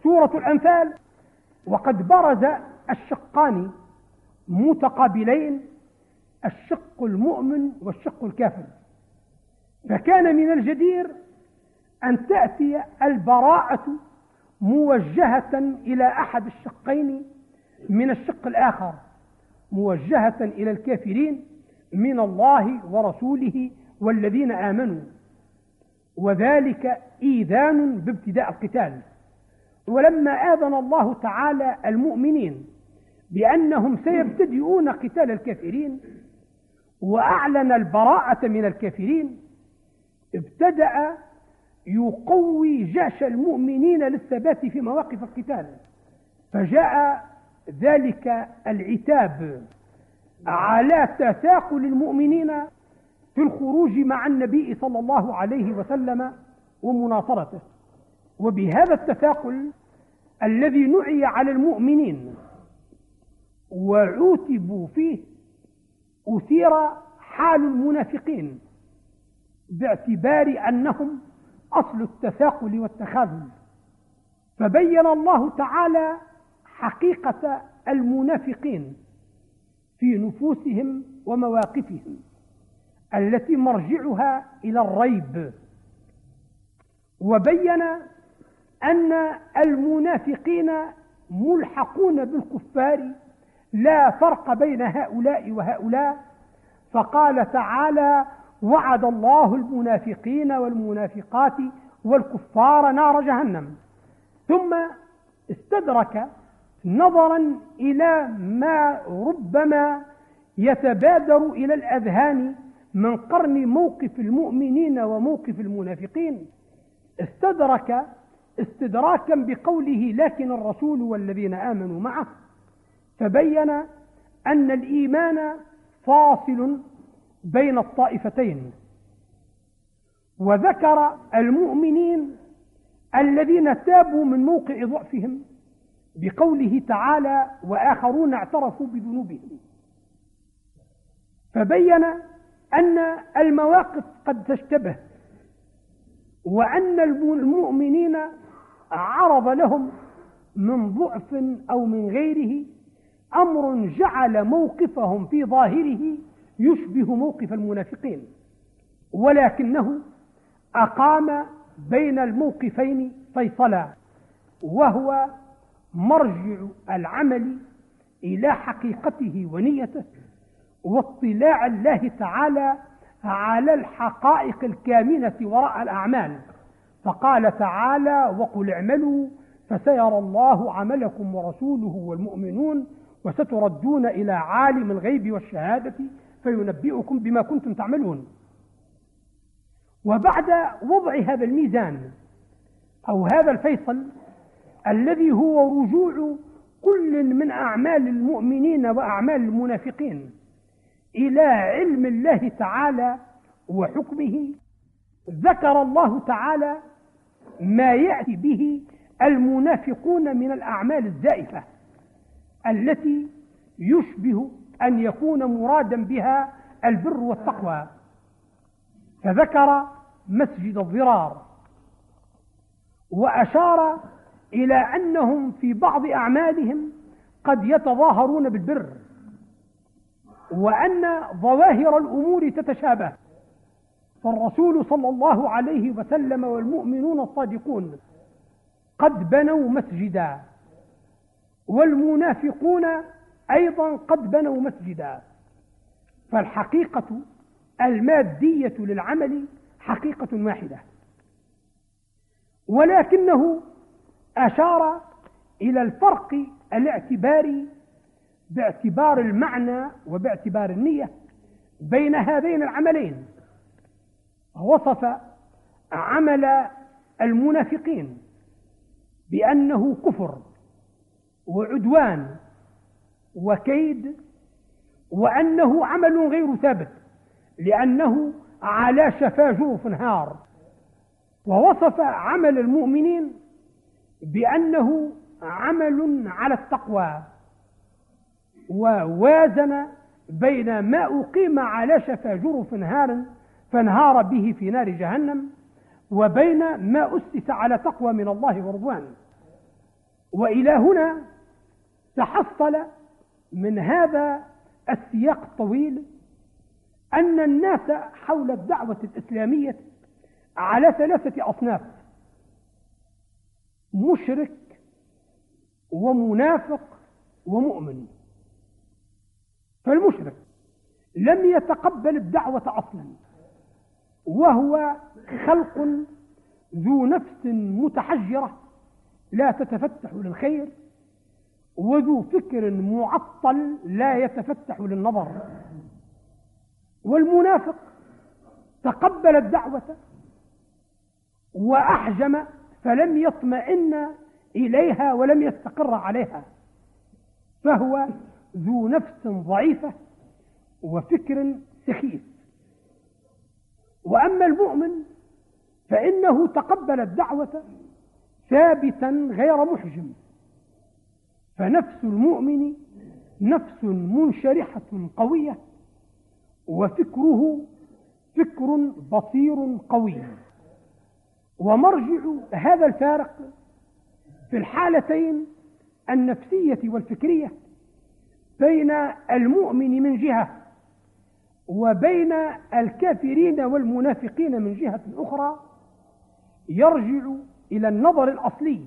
S3: سورة الأنفال وقد برز الشقان متقابلين الشق المؤمن والشق الكافر. فكان من الجدير أن تأتي البراءة موجهة إلى أحد الشقين من الشق الآخر موجهة إلى الكافرين من الله ورسوله والذين آمنوا. وذلك إيذان بابتداء القتال. ولما آذن الله تعالى المؤمنين بأنهم سيبتدئون قتال الكافرين وأعلن البراءة من الكافرين ابتدأ يقوي جيش المؤمنين للثبات في مواقف القتال. فجاء ذلك العتاب على تثاقل المؤمنين في الخروج مع النبي صلى الله عليه وسلم ومناصرته. وبهذا التثاقل الذي نعي على المؤمنين وعوتبوا فيه أثير حال المنافقين باعتبار أنهم أصل التثاقل والتخاذل. فبين الله تعالى حقيقة المنافقين في نفوسهم ومواقفهم التي مرجعها إلى الريب. وبين أن المنافقين ملحقون بالكفار لا فرق بين هؤلاء وهؤلاء. فقال تعالى وعد الله المنافقين والمنافقات والكفار نار جهنم. ثم استدرك نظرا إلى ما ربما يتبادر إلى الأذهان من قرن موقف المؤمنين وموقف المنافقين. استدرك استدراكا بقوله لكن الرسول والذين آمنوا معه. فبين أن الإيمان فاصل بين الطائفتين. وذكر المؤمنين الذين تابوا من موقع ضعفهم بقوله تعالى وآخرون اعترفوا بذنوبهم فبين أن المواقف قد تشتبه وأن المؤمنين عرض لهم من ضعف أو من غيره أمر جعل موقفهم في ظاهره يشبه موقف المنافقين ولكنه أقام بين الموقفين فيصلا وهو مرجع العمل إلى حقيقته ونيته واطلاع الله تعالى على الحقائق الكامنة وراء الأعمال. فقال تعالى وقل اعملوا فسيرى الله عملكم ورسوله والمؤمنون وستردون إلى عالم الغيب والشهادة فينبئكم بما كنتم تعملون. وبعد وضع هذا الميزان أو هذا الفيصل الذي هو رجوع كل من أعمال المؤمنين وأعمال المنافقين إلى علم الله تعالى وحكمه ذكر الله تعالى ما يأتي به المنافقون من الأعمال الزائفة التي يشبه أن يكون مرادا بها البر والتقوى. فذكر مسجد الضرار وأشار إلى أنهم في بعض أعمالهم قد يتظاهرون بالبر وأن ظواهر الأمور تتشابه. فالرسول صلى الله عليه وسلم والمؤمنون الصادقون قد بنوا مسجدا والمنافقون أيضا قد بنوا مسجدا. فالحقيقة المادية للعمل حقيقة واحدة. ولكنه أشار إلى الفرق الاعتباري باعتبار المعنى وباعتبار النية بين هذين العملين. وصف عمل المنافقين بأنه كفر وعدوان وكيد وأنه عمل غير ثابت لأنه على شفا جوف نهار. ووصف عمل المؤمنين بأنه عمل على التقوى ووازن بين ما أقيم على شفا جرف نهار فانهار به في نار جهنم وبين ما أسس على تقوى من الله ورضوان. وإلى هنا تحصل من هذا السياق الطويل أن الناس حول الدعوة الإسلامية على ثلاثة أصناف مشرك ومنافق ومؤمن. فالمشرك لم يتقبل الدعوة أصلا وهو خلق ذو نفس متحجرة لا تتفتح للخير. وذو فكر معطل لا يتفتح للنظر. والمنافق تقبل الدعوة وأحجم فلم يطمئن إليها ولم يستقر عليها. فهو ذو نفس ضعيفة وفكر سخيف. وأما المؤمن فإنه تقبل الدعوة ثابتا غير محجم. فنفس المؤمن نفس منشرحة قوية وفكره فكر بصير قوي. ومرجع هذا الفارق في الحالتين النفسية والفكرية بين المؤمن من جهة وبين الكافرين والمنافقين من جهة أخرى يرجع إلى النظر الأصلي.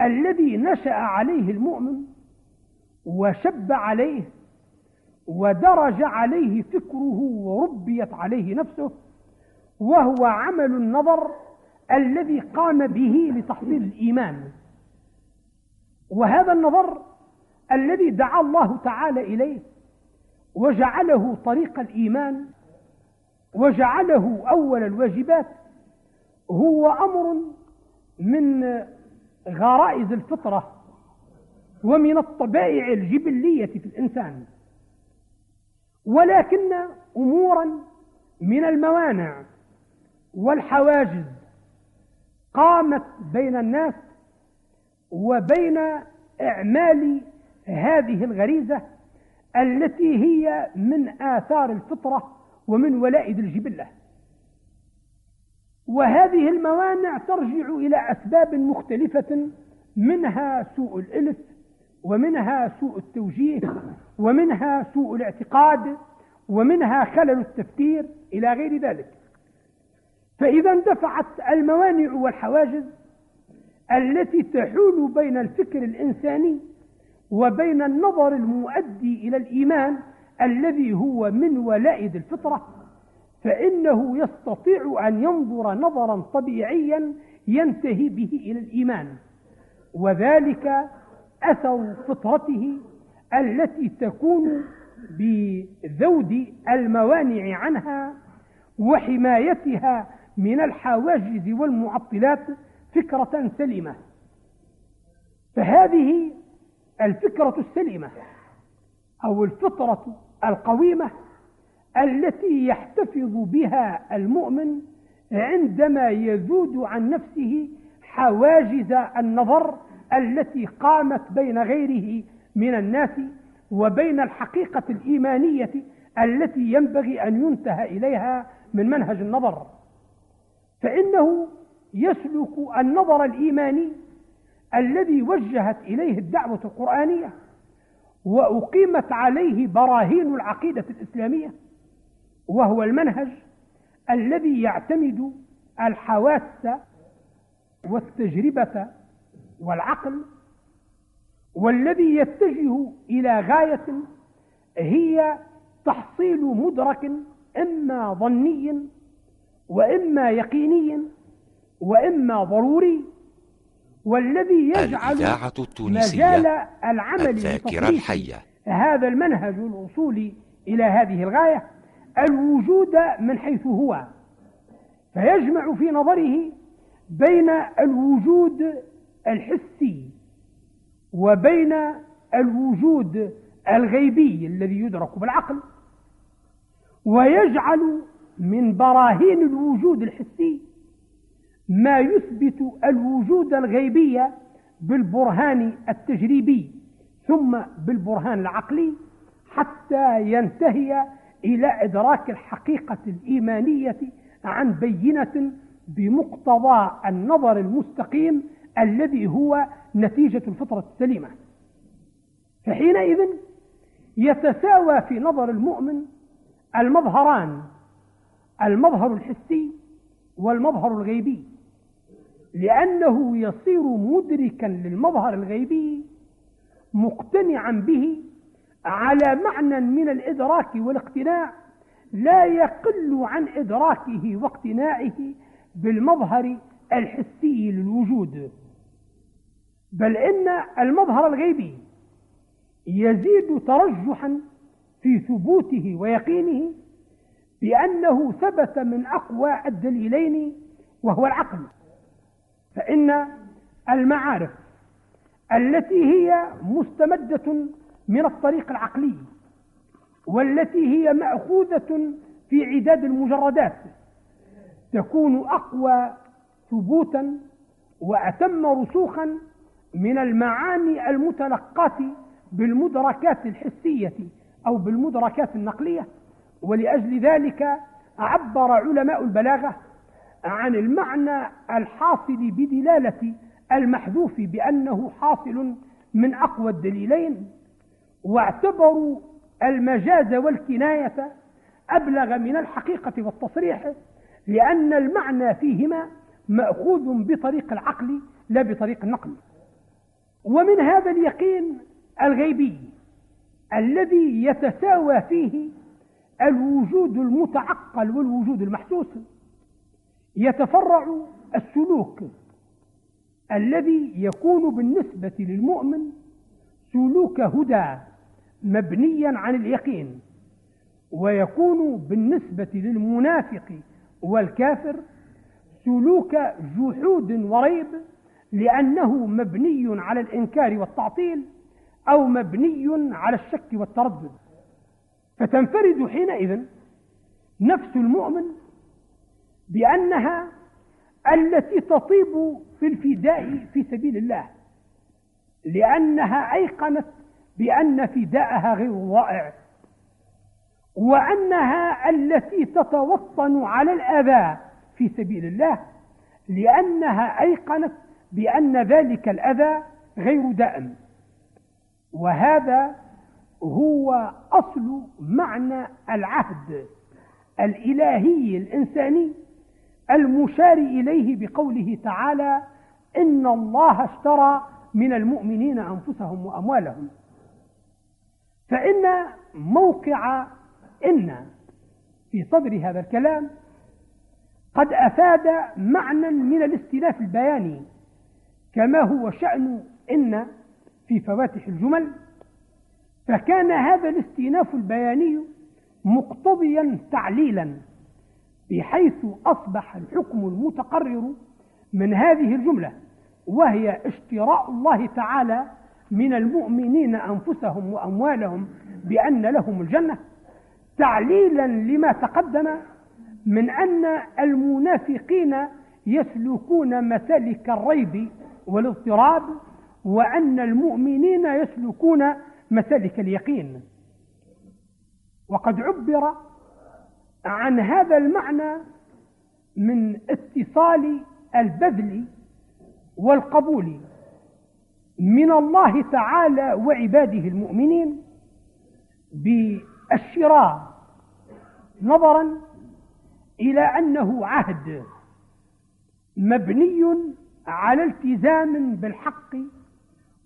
S3: الذي نشأ عليه المؤمن وشب عليه ودرج عليه فكره وربيت عليه نفسه وهو عمل النظر الذي قام به لتحصيل الإيمان. وهذا النظر الذي دعا الله تعالى إليه وجعله طريق الإيمان وجعله أول الواجبات هو أمر من غرائز الفطرة ومن الطبائع الجبلية في الإنسان. ولكن أمورا من الموانع والحواجز قامت بين الناس وبين إعمال هذه الغريزة التي هي من آثار الفطرة ومن ولائد الجبلة. وهذه الموانع ترجع إلى أسباب مختلفة منها سوء الإلف ومنها سوء التوجيه ومنها سوء الاعتقاد ومنها خلل التفكير إلى غير ذلك. فإذا اندفعت الموانع والحواجز التي تحول بين الفكر الإنساني وبين النظر المؤدي إلى الإيمان الذي هو من ولائد الفطرة. فإنه يستطيع أن ينظر نظرا طبيعيا ينتهي به إلى الإيمان. وذلك أثر فطرته التي تكون بذود الموانع عنها وحمايتها من الحواجز والمعطلات فكرة سليمة. فهذه الفكرة السليمة أو الفطرة القويمة التي يحتفظ بها المؤمن عندما يذود عن نفسه حواجز النظر التي قامت بين غيره من الناس وبين الحقيقة الإيمانية التي ينبغي أن ينتهى إليها من منهج النظر. فإنه يسلك النظر الإيماني الذي وجهت إليه الدعوة القرآنية وأقيمت عليه براهين العقيدة الإسلامية وهو المنهج الذي يعتمد الحواس والتجربة والعقل والذي يتجه إلى غاية هي تحصيل مدرك إما ظني وإما يقيني وإما ضروري والذي يجعل مجال العمل
S1: الذاكرة الحية.
S3: هذا المنهج الوصولي إلى هذه الغاية. الوجود من حيث هو فيجمع في نظره بين الوجود الحسي وبين الوجود الغيبي الذي يدرك بالعقل ويجعل من براهين الوجود الحسي ما يثبت الوجود الغيبي بالبرهان التجريبي ثم بالبرهان العقلي حتى ينتهي إلى إدراك الحقيقة الإيمانية عن بينة بمقتضى النظر المستقيم الذي هو نتيجة الفطرة السليمة. فحينئذ يتساوى في نظر المؤمن المظهران المظهر الحسي والمظهر الغيبي. لأنه يصير مدركا للمظهر الغيبي مقتنعا به على معنى من الإدراك والاقتناع لا يقل عن إدراكه واقتناعه بالمظهر الحسي للوجود بل إن المظهر الغيبي يزيد ترجحا في ثبوته ويقينه بأنه ثبت من أقوى الدليلين وهو العقل. فإن المعارف التي هي مستمدة من الطريق العقلي والتي هي مأخوذة في عداد المجردات. تكون أقوى ثبوتا وأتم رسوخا من المعاني المتلقاة بالمدركات الحسية أو بالمدركات النقلية. ولأجل ذلك عبر علماء البلاغة عن المعنى الحاصل بدلالة المحذوف بأنه حاصل من أقوى الدليلين. واعتبروا المجاز والكناية أبلغ من الحقيقة والتصريح لأن المعنى فيهما مأخوذ بطريق العقل لا بطريق النقل. ومن هذا اليقين الغيبي الذي يتساوى فيه الوجود المتعقل والوجود المحسوس يتفرع السلوك الذي يكون بالنسبة للمؤمن سلوك هدى. مبنيا عن اليقين ويكون بالنسبة للمنافق والكافر سلوك جحود وريب لأنه مبني على الإنكار والتعطيل أو مبني على الشك والتردد. فتنفرد حينئذ نفس المؤمن بأنها التي تطيب في الفداء في سبيل الله لأنها أيقنت بأن فداءها غير ضائع وأنها التي تتوطن على الأذى في سبيل الله لأنها أيقنت بأن ذلك الأذى غير دائم. وهذا هو أصل معنى العهد الإلهي الإنساني المشار إليه بقوله تعالى إن الله اشترى من المؤمنين أنفسهم وأموالهم فإن موقع إن في صدر هذا الكلام قد أفاد معنى من الاستئناف البياني كما هو شأن إن في فواتح الجمل. فكان هذا الاستئناف البياني مقتضيا تعليلا بحيث أصبح الحكم المتقرر من هذه الجملة وهي اشتراء الله تعالى من المؤمنين أنفسهم وأموالهم بأن لهم الجنة تعليلا لما تقدم من أن المنافقين يسلكون مسالك الريب والاضطراب وأن المؤمنين يسلكون مسالك اليقين. وقد عبر عن هذا المعنى من اتصال البذل والقبول. من الله تعالى وعباده المؤمنين بالشراء نظرا إلى أنه عهد مبني على التزام بالحق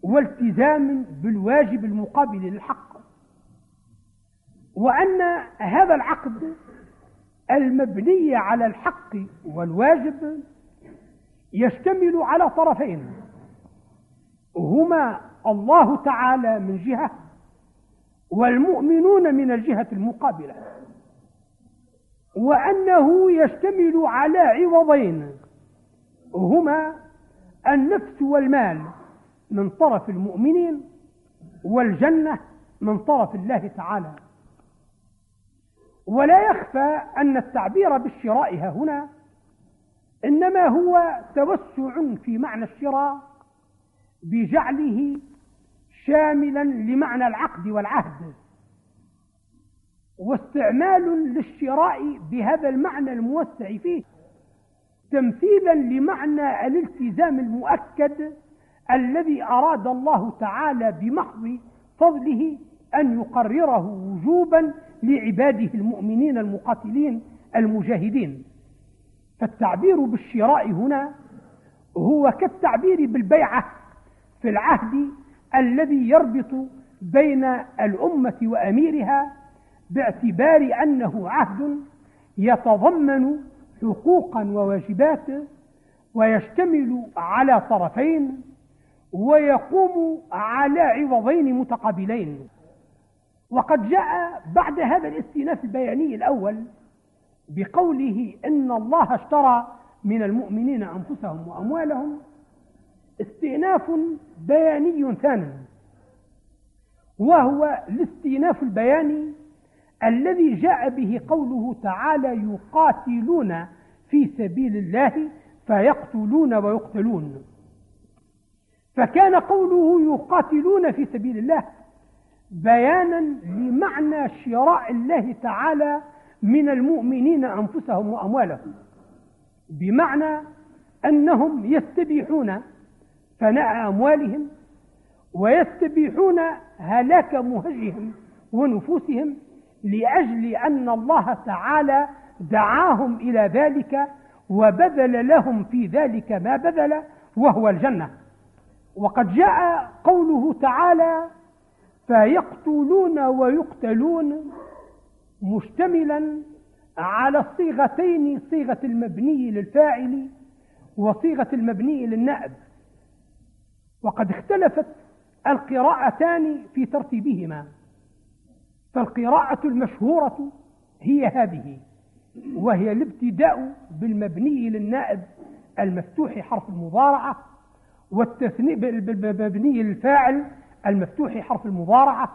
S3: والتزام بالواجب المقابل للحق. وأن هذا العقد المبنية على الحق والواجب يشتمل على طرفين. هما الله تعالى من جهة والمؤمنون من الجهة المقابلة. وأنه يشتمل على عوضين هما النفس والمال من طرف المؤمنين والجنة من طرف الله تعالى. ولا يخفى أن التعبير بالشراء هنا إنما هو توسع في معنى الشراء بجعله شاملا لمعنى العقد والعهد. واستعمال للشراء بهذا المعنى الموسع فيه تمثيلا لمعنى الالتزام المؤكد الذي أراد الله تعالى بمحض فضله أن يقرره وجوبا لعباده المؤمنين المقاتلين المجاهدين. فالتعبير بالشراء هنا هو كالتعبير بالبيعة. في العهد الذي يربط بين الأمة وأميرها باعتبار أنه عهد يتضمن حقوقا وواجبات ويشتمل على طرفين ويقوم على عوضين متقابلين. وقد جاء بعد هذا الاستئناف البياني الأول بقوله إن الله اشترى من المؤمنين أنفسهم وأموالهم استئناف بياني ثاني وهو الاستئناف البياني الذي جاء به قوله تعالى يقاتلون في سبيل الله فيقتلون ويقتلون. فكان قوله يقاتلون في سبيل الله بيانا لمعنى شراء الله تعالى من المؤمنين أنفسهم وأموالهم. بمعنى أنهم يستبيحون فناء أموالهم ويستبيحون هلاك مهجهم ونفوسهم لأجل أن الله تعالى دعاهم إلى ذلك وبذل لهم في ذلك ما بذل وهو الجنة. وقد جاء قوله تعالى فيقتلون ويقتلون مشتملا على الصيغتين صيغة المبني للفاعل وصيغة المبني للنائب. وقد اختلفت القراءتان في ترتيبهما. فالقراءة المشهورة هي هذه وهي الابتداء بالمبني للنائب المفتوح حرف المضارعة والتثنية بالمبني للفاعل المفتوح حرف المضارعة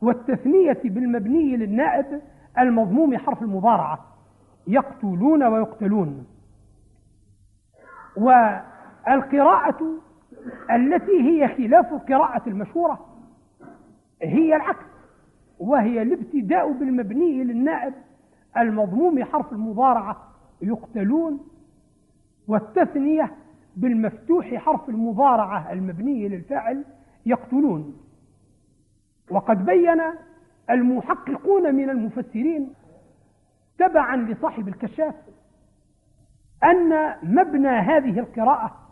S3: والتثنية بالمبني للنائب المضموم حرف المضارعة. يقتلون ويقتلون. والقراءة التي هي خلاف القراءة المشهورة هي العكس وهي الابتداء بالمبني للنائب المضموم حرف المضارعة يقتلون والتثنية بالمفتوح حرف المضارعة المبني للفعل يقتلون. وقد بين المحققون من المفسرين تبعا لصاحب الكشاف أن مبنى هذه القراءة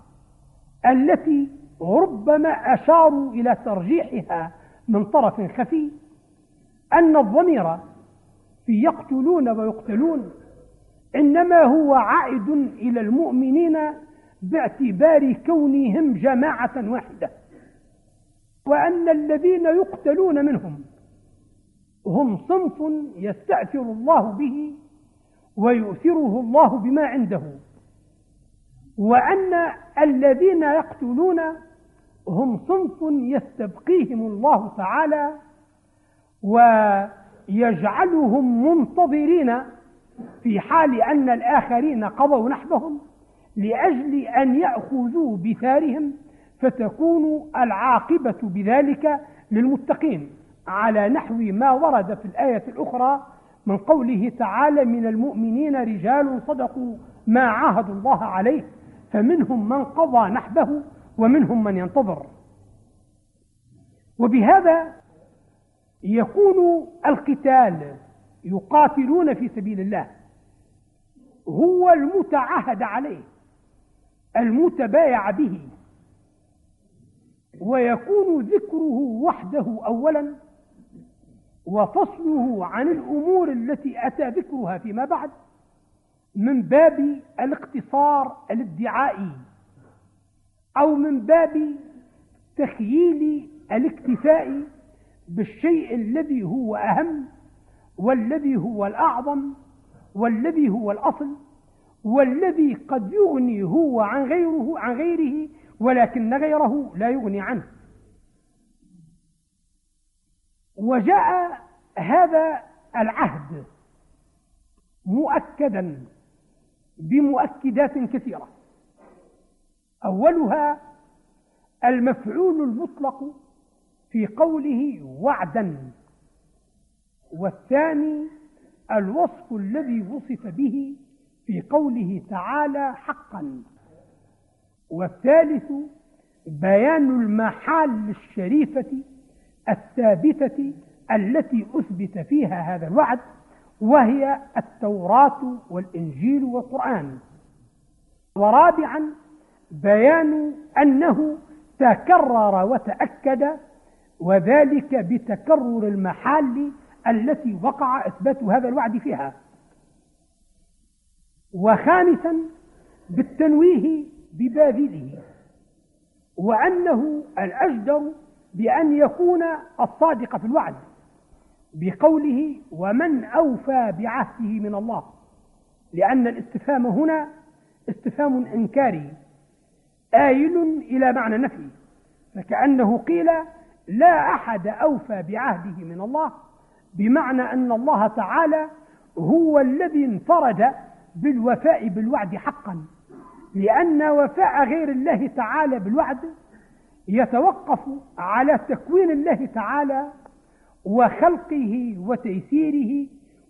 S3: التي ربما أشاروا إلى ترجيحها من طرف خفي أن الضمير في يقتلون ويقتلون إنما هو عائد إلى المؤمنين باعتبار كونهم جماعة واحدة وأن الذين يقتلون منهم هم صنف يستأثر الله به ويؤثره الله بما عنده. وأن الذين يقتلون هم صنف يستبقيهم الله تعالى ويجعلهم منتظرين في حال أن الآخرين قضوا نحبهم لأجل أن يأخذوا بثارهم فتكون العاقبة بذلك للمتقين. على نحو ما ورد في الآية الأخرى من قوله تعالى من المؤمنين رجال صدقوا ما عاهدوا الله عليه فمنهم من قضى نحبه ومنهم من ينتظر. وبهذا يكون القتال يقاتلون في سبيل الله. هو المتعهد عليه المتبايع به. ويكون ذكره وحده أولا وفصله عن الأمور التي أتى ذكرها فيما بعد. من باب الاقتصار الادعائي أو من باب تخييل الاكتفاء بالشيء الذي هو أهم والذي هو الأعظم والذي هو الأصل والذي قد يغني هو عن غيره عن غيره ولكن غيره لا يغني عنه. وجاء هذا العهد مؤكدا بمؤكدات كثيرة. أولها المفعول المطلق في قوله وعدا والثاني الوصف الذي وصف به في قوله تعالى حقا والثالث بيان المحال الشريفة الثابتة التي أثبت فيها هذا الوعد وهي التوراة والإنجيل والقرآن. ورابعا بيان أنه تكرر وتأكد وذلك بتكرر المحال التي وقع إثبات هذا الوعد فيها. وخامسا بالتنويه بباذله وأنه الأجدر بأن يكون الصادق في الوعد. بقوله ومن أوفى بعهده من الله لأن الاستفهام هنا استفهام إنكاري آيل إلى معنى نفي فكأنه قيل لا أحد أوفى بعهده من الله بمعنى أن الله تعالى هو الذي انفرد بالوفاء بالوعد حقا لأن وفاء غير الله تعالى بالوعد يتوقف على تكوين الله تعالى وخلقه وتيسيره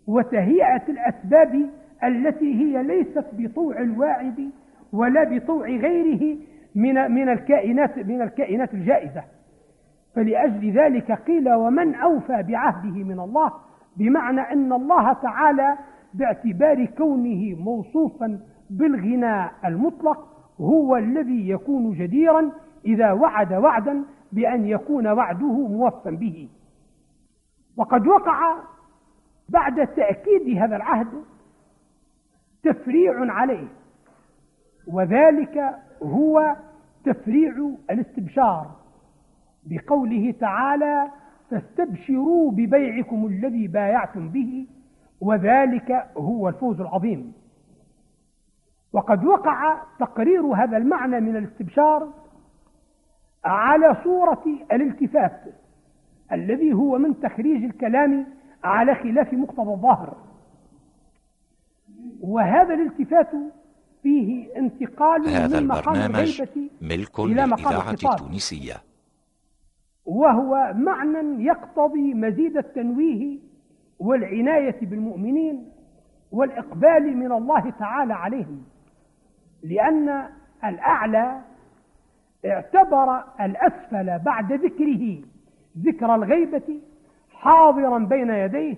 S3: وتهيئة الأسباب التي هي ليست بطوع الواعد ولا بطوع غيره من من الكائنات من الكائنات الجائزة. فلأجل ذلك قيل ومن أوفى بعهده من الله بمعنى أن الله تعالى باعتبار كونه موصوفا بالغناء المطلق هو الذي يكون جديرا إذا وعد وعدا بأن يكون وعده موفا به. وقد وقع بعد تأكيد هذا العهد تفريع عليه وذلك هو تفريع الاستبشار بقوله تعالى فاستبشروا ببيعكم الذي بايعتم به وذلك هو الفوز العظيم. وقد وقع تقرير هذا المعنى من الاستبشار على صورة الالتفات الذي هو من تخريج الكلام على خلاف مقتضى الظاهر. وهذا الالتفات فيه انتقال
S1: هذا
S3: من مقام
S1: البرنامج ملك للإذاعة. التونسية.
S3: وهو معنى يقتضي مزيد التنويه والعناية بالمؤمنين والإقبال من الله تعالى عليهم لأن الأعلى اعتبر الأسفل بعد ذكره. ذكر الغيبة حاضرا بين يديه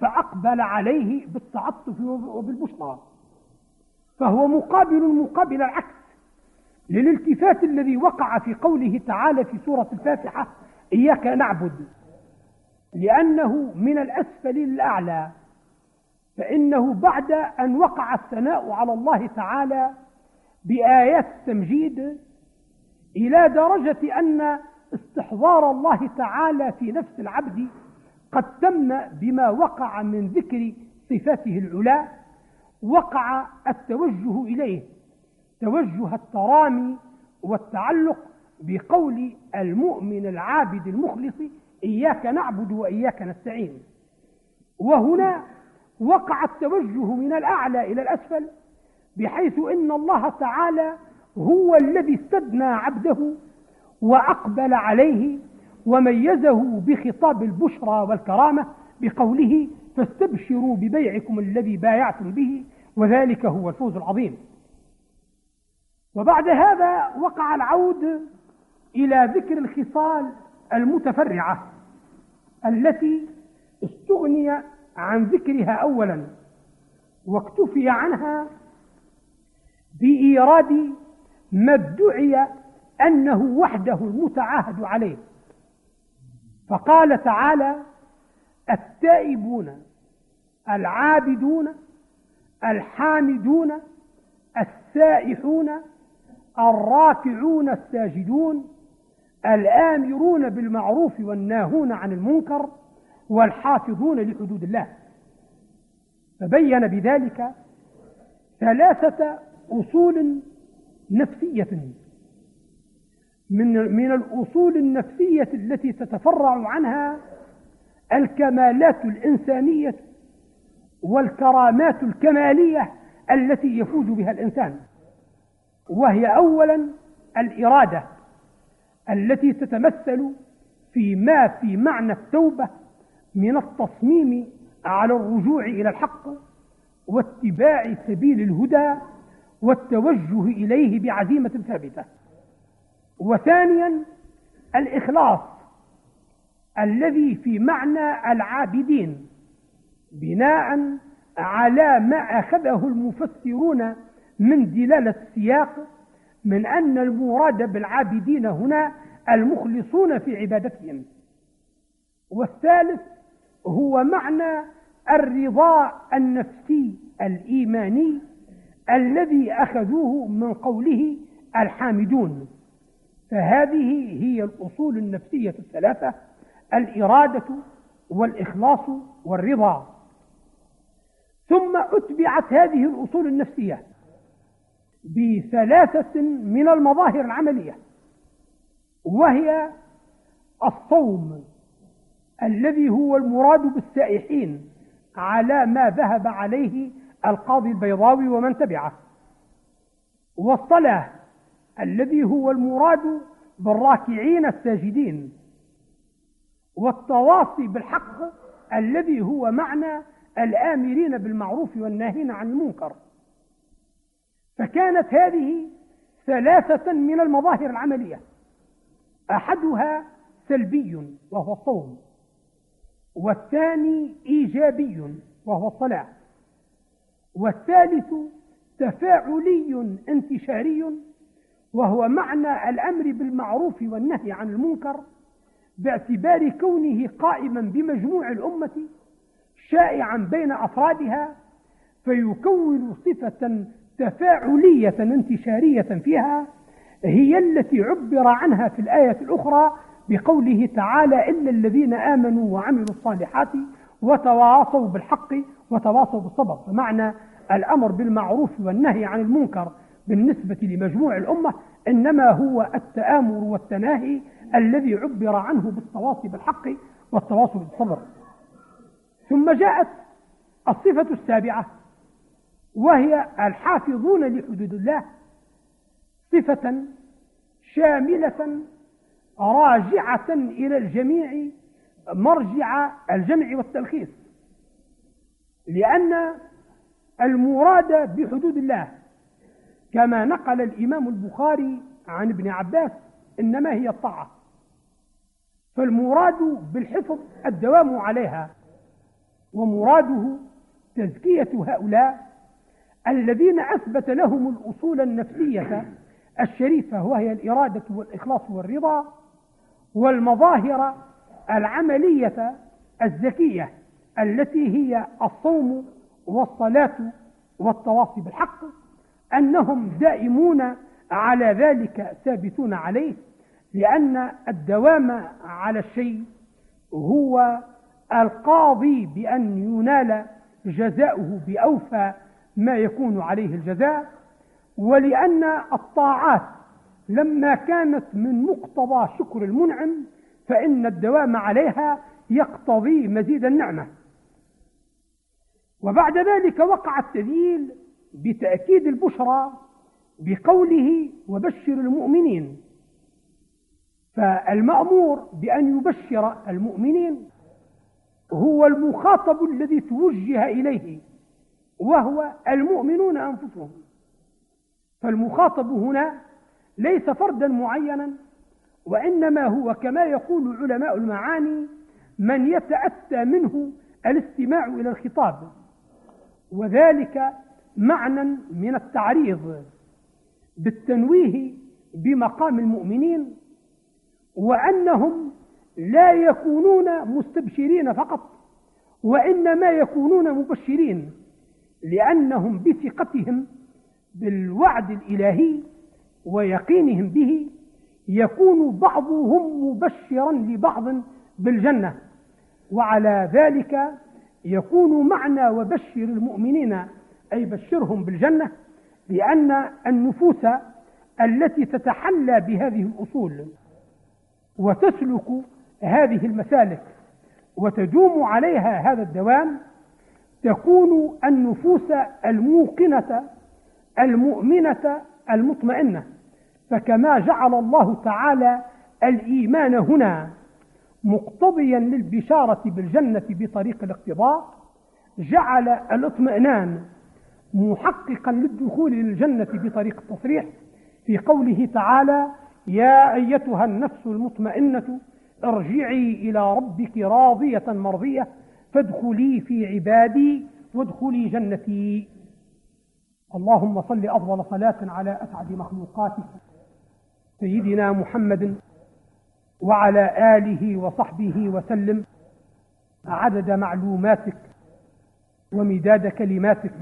S3: فأقبل عليه بالتعطف وبالبشرى. فهو مقابل مقابل العكس. للالتفات الذي وقع في قوله تعالى في سورة الفاتحة إياك نعبد. لأنه من الأسفل للأعلى فإنه بعد أن وقع الثناء على الله تعالى بآيات التمجيد إلى درجة أن استحضار الله تعالى في نفس العبد قد تم بما وقع من ذكر صفاته العلا وقع التوجه إليه توجه الترامي والتعلق بقول المؤمن العابد المخلص إياك نعبد وإياك نستعين. وهنا وقع التوجه من الأعلى إلى الأسفل بحيث إن الله تعالى هو الذي استدنى عبده وأقبل عليه وميزه بخطاب البشرى والكرامة بقوله فاستبشروا ببيعكم الذي بايعتم به وذلك هو الفوز العظيم. وبعد هذا وقع العود إلى ذكر الخصال المتفرعة التي استغني عن ذكرها أولا واكتفي عنها بإيراد ما ادعي أنه وحده المتعاهد عليه. فقال تعالى التائبون العابدون الحامدون السائحون الراكعون الساجدون الآمرون بالمعروف والناهون عن المنكر والحافظون لحدود الله. فبين بذلك ثلاثة أصول نفسية. من من الأصول النفسية التي تتفرع عنها الكمالات الإنسانية والكرامات الكمالية التي يفوز بها الإنسان. وهي أولا الإرادة التي تتمثل فيما في معنى التوبة من التصميم على الرجوع إلى الحق واتباع سبيل الهدى والتوجه إليه بعزيمة ثابتة. وثانيا الإخلاص الذي في معنى العابدين بناء على ما أخذه المفسرون من دلالة السياق من أن المراد بالعابدين هنا المخلصون في عبادتهم. والثالث هو معنى الرضا النفسي الإيماني الذي أخذوه من قوله الحامدون. فهذه هي الأصول النفسية الثلاثة الإرادة والإخلاص والرضا. ثم أتبعت هذه الأصول النفسية بثلاثة من المظاهر العملية وهي الصوم الذي هو المراد بالسائحين على ما ذهب عليه القاضي البيضاوي ومن تبعه والصلاة الذي هو المراد بالراكعين الساجدين والتواصي بالحق الذي هو معنى الآمرين بالمعروف والناهين عن المنكر. فكانت هذه ثلاثة من المظاهر العملية. أحدها سلبي وهو الصوم والثاني إيجابي وهو الصلاة والثالث تفاعلي انتشاري وهو معنى الأمر بالمعروف والنهي عن المنكر باعتبار كونه قائما بمجموع الأمة شائعا بين أفرادها فيكون صفة تفاعلية انتشارية فيها هي التي عبر عنها في الآية الأخرى بقوله تعالى إلا الذين آمنوا وعملوا الصالحات وتواصوا بالحق وتواصوا بالصبر فمعنى الأمر بالمعروف والنهي عن المنكر. بالنسبة لمجموع الأمة إنما هو التآمر والتناهي الذي عبر عنه بالتواصي بالحق والتواصي بالصبر. ثم جاءت الصفة السابعة وهي الحافظون لحدود الله صفة شاملة راجعة إلى الجميع مرجع الجمع والتلخيص لأن المراد بحدود الله كما نقل الإمام البخاري عن ابن عباس إنما هي الطاعة. فالمراد بالحفظ الدوام عليها ومراده تزكية هؤلاء الذين أثبت لهم الأصول النفسية الشريفة وهي الإرادة والإخلاص والرضا والمظاهر العملية الزكية التي هي الصوم والصلاة والتواصي بالحق. أنهم دائمون على ذلك ثابتون عليه لأن الدوام على الشيء هو القاضي بأن ينال جزاؤه بأوفى ما يكون عليه الجزاء ولأن الطاعات لما كانت من مقتضى شكر المنعم فإن الدوام عليها يقتضي مزيد النعمة. وبعد ذلك وقع التذييل بتأكيد البشرى بقوله وبشر المؤمنين. فالمأمور بأن يبشر المؤمنين هو المخاطب الذي توجه إليه وهو المؤمنون أنفسهم. فالمخاطب هنا ليس فردا معينا وإنما هو كما يقول علماء المعاني من يتأتى منه الاستماع إلى الخطاب وذلك معنى من التعريض بالتنويه بمقام المؤمنين وأنهم لا يكونون مستبشرين فقط وإنما يكونون مبشرين لأنهم بثقتهم بالوعد الإلهي ويقينهم به يكون بعضهم مبشرا لبعض بالجنة وعلى ذلك يكون معنى وبشر المؤمنين أي بشرهم بالجنة لأن النفوس التي تتحلى بهذه الأصول وتسلك هذه المسالك وتدوم عليها هذا الدوام تكون النفوس الموقنة المؤمنة المطمئنة. فكما جعل الله تعالى الإيمان هنا مقتضيا للبشارة بالجنة بطريق الاقتضاء جعل الاطمئنان محققا للدخول للجنة بطريق التصريح في قوله تعالى يا أيتها النفس المطمئنة ارجعي إلى ربك راضية مرضية فادخلي في عبادي وادخلي جنتي. اللهم صل أفضل صلاة على أسعد مخلوقاتك سيدنا محمد وعلى آله وصحبه وسلم عدد معلوماتك ومداد كلماتك.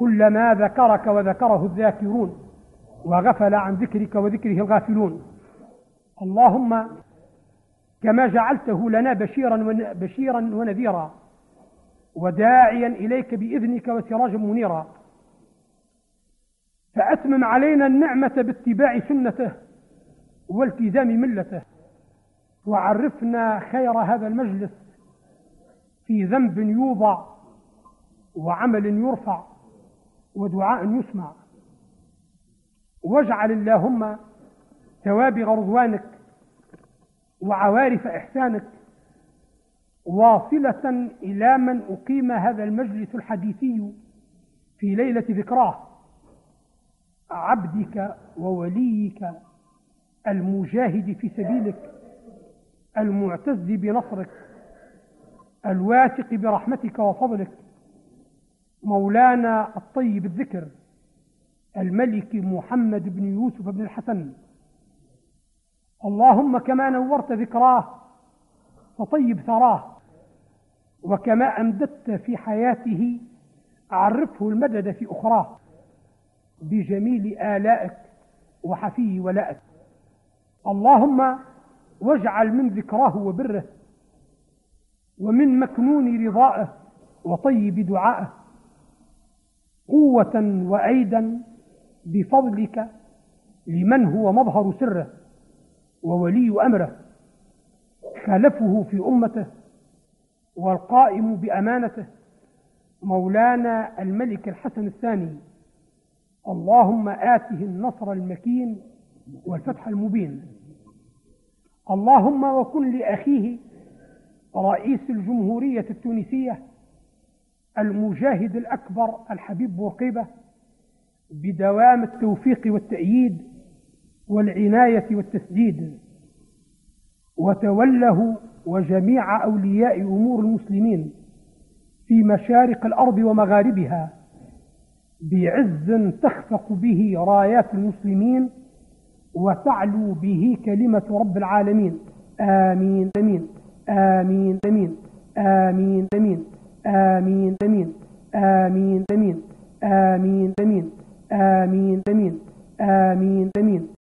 S3: كلما ذكرك وذكره الذاكرون وغفل عن ذكرك وذكره الغافلون. اللهم كما جعلته لنا بشيرا بشيرا ونذيرا وداعيا إليك بإذنك وسراجا منيرا. فأتمم علينا النعمة باتباع سنته والتزام ملته. وعرفنا خير هذا المجلس في ذنب يوضع وعمل يرفع. ودعاء يسمع. واجعل اللهم توابغ رضوانك وعوارف إحسانك واصلة إلى من أقيم هذا المجلس الحديثي في ليلة ذكراه. عبدك ووليك المجاهد في سبيلك المعتز بنصرك الواثق برحمتك وفضلك مولانا الطيب الذكر الملك محمد بن يوسف بن الحسن. اللهم كما نورت ذكراه فطيب ثراه وكما أمددت في حياته عرفه المدد في أخراه. بجميل آلائك وحفي ولائك. اللهم واجعل من ذكراه وبره ومن مكنون رضائه وطيب دعائه قوة وأيدا بفضلك لمن هو مظهر سره وولي أمره. خلفه في أمته والقائم بأمانته مولانا الملك الحسن الثاني. اللهم آته النصر المكين والفتح المبين. اللهم وكن لأخيه رئيس الجمهورية التونسية المجاهد الأكبر الحبيب بورقيبة بدوام التوفيق والتأييد والعناية والتسديد. وتوله وجميع أولياء أمور المسلمين في مشارق الأرض ومغاربها بعز تخفق به رايات المسلمين وتعلو به كلمة رب العالمين. آمين آمين. آمين. آمين. آمين. آمين. آمين. آمين. آمين. آمين. آمين. آمين. آمين. آمين. آمين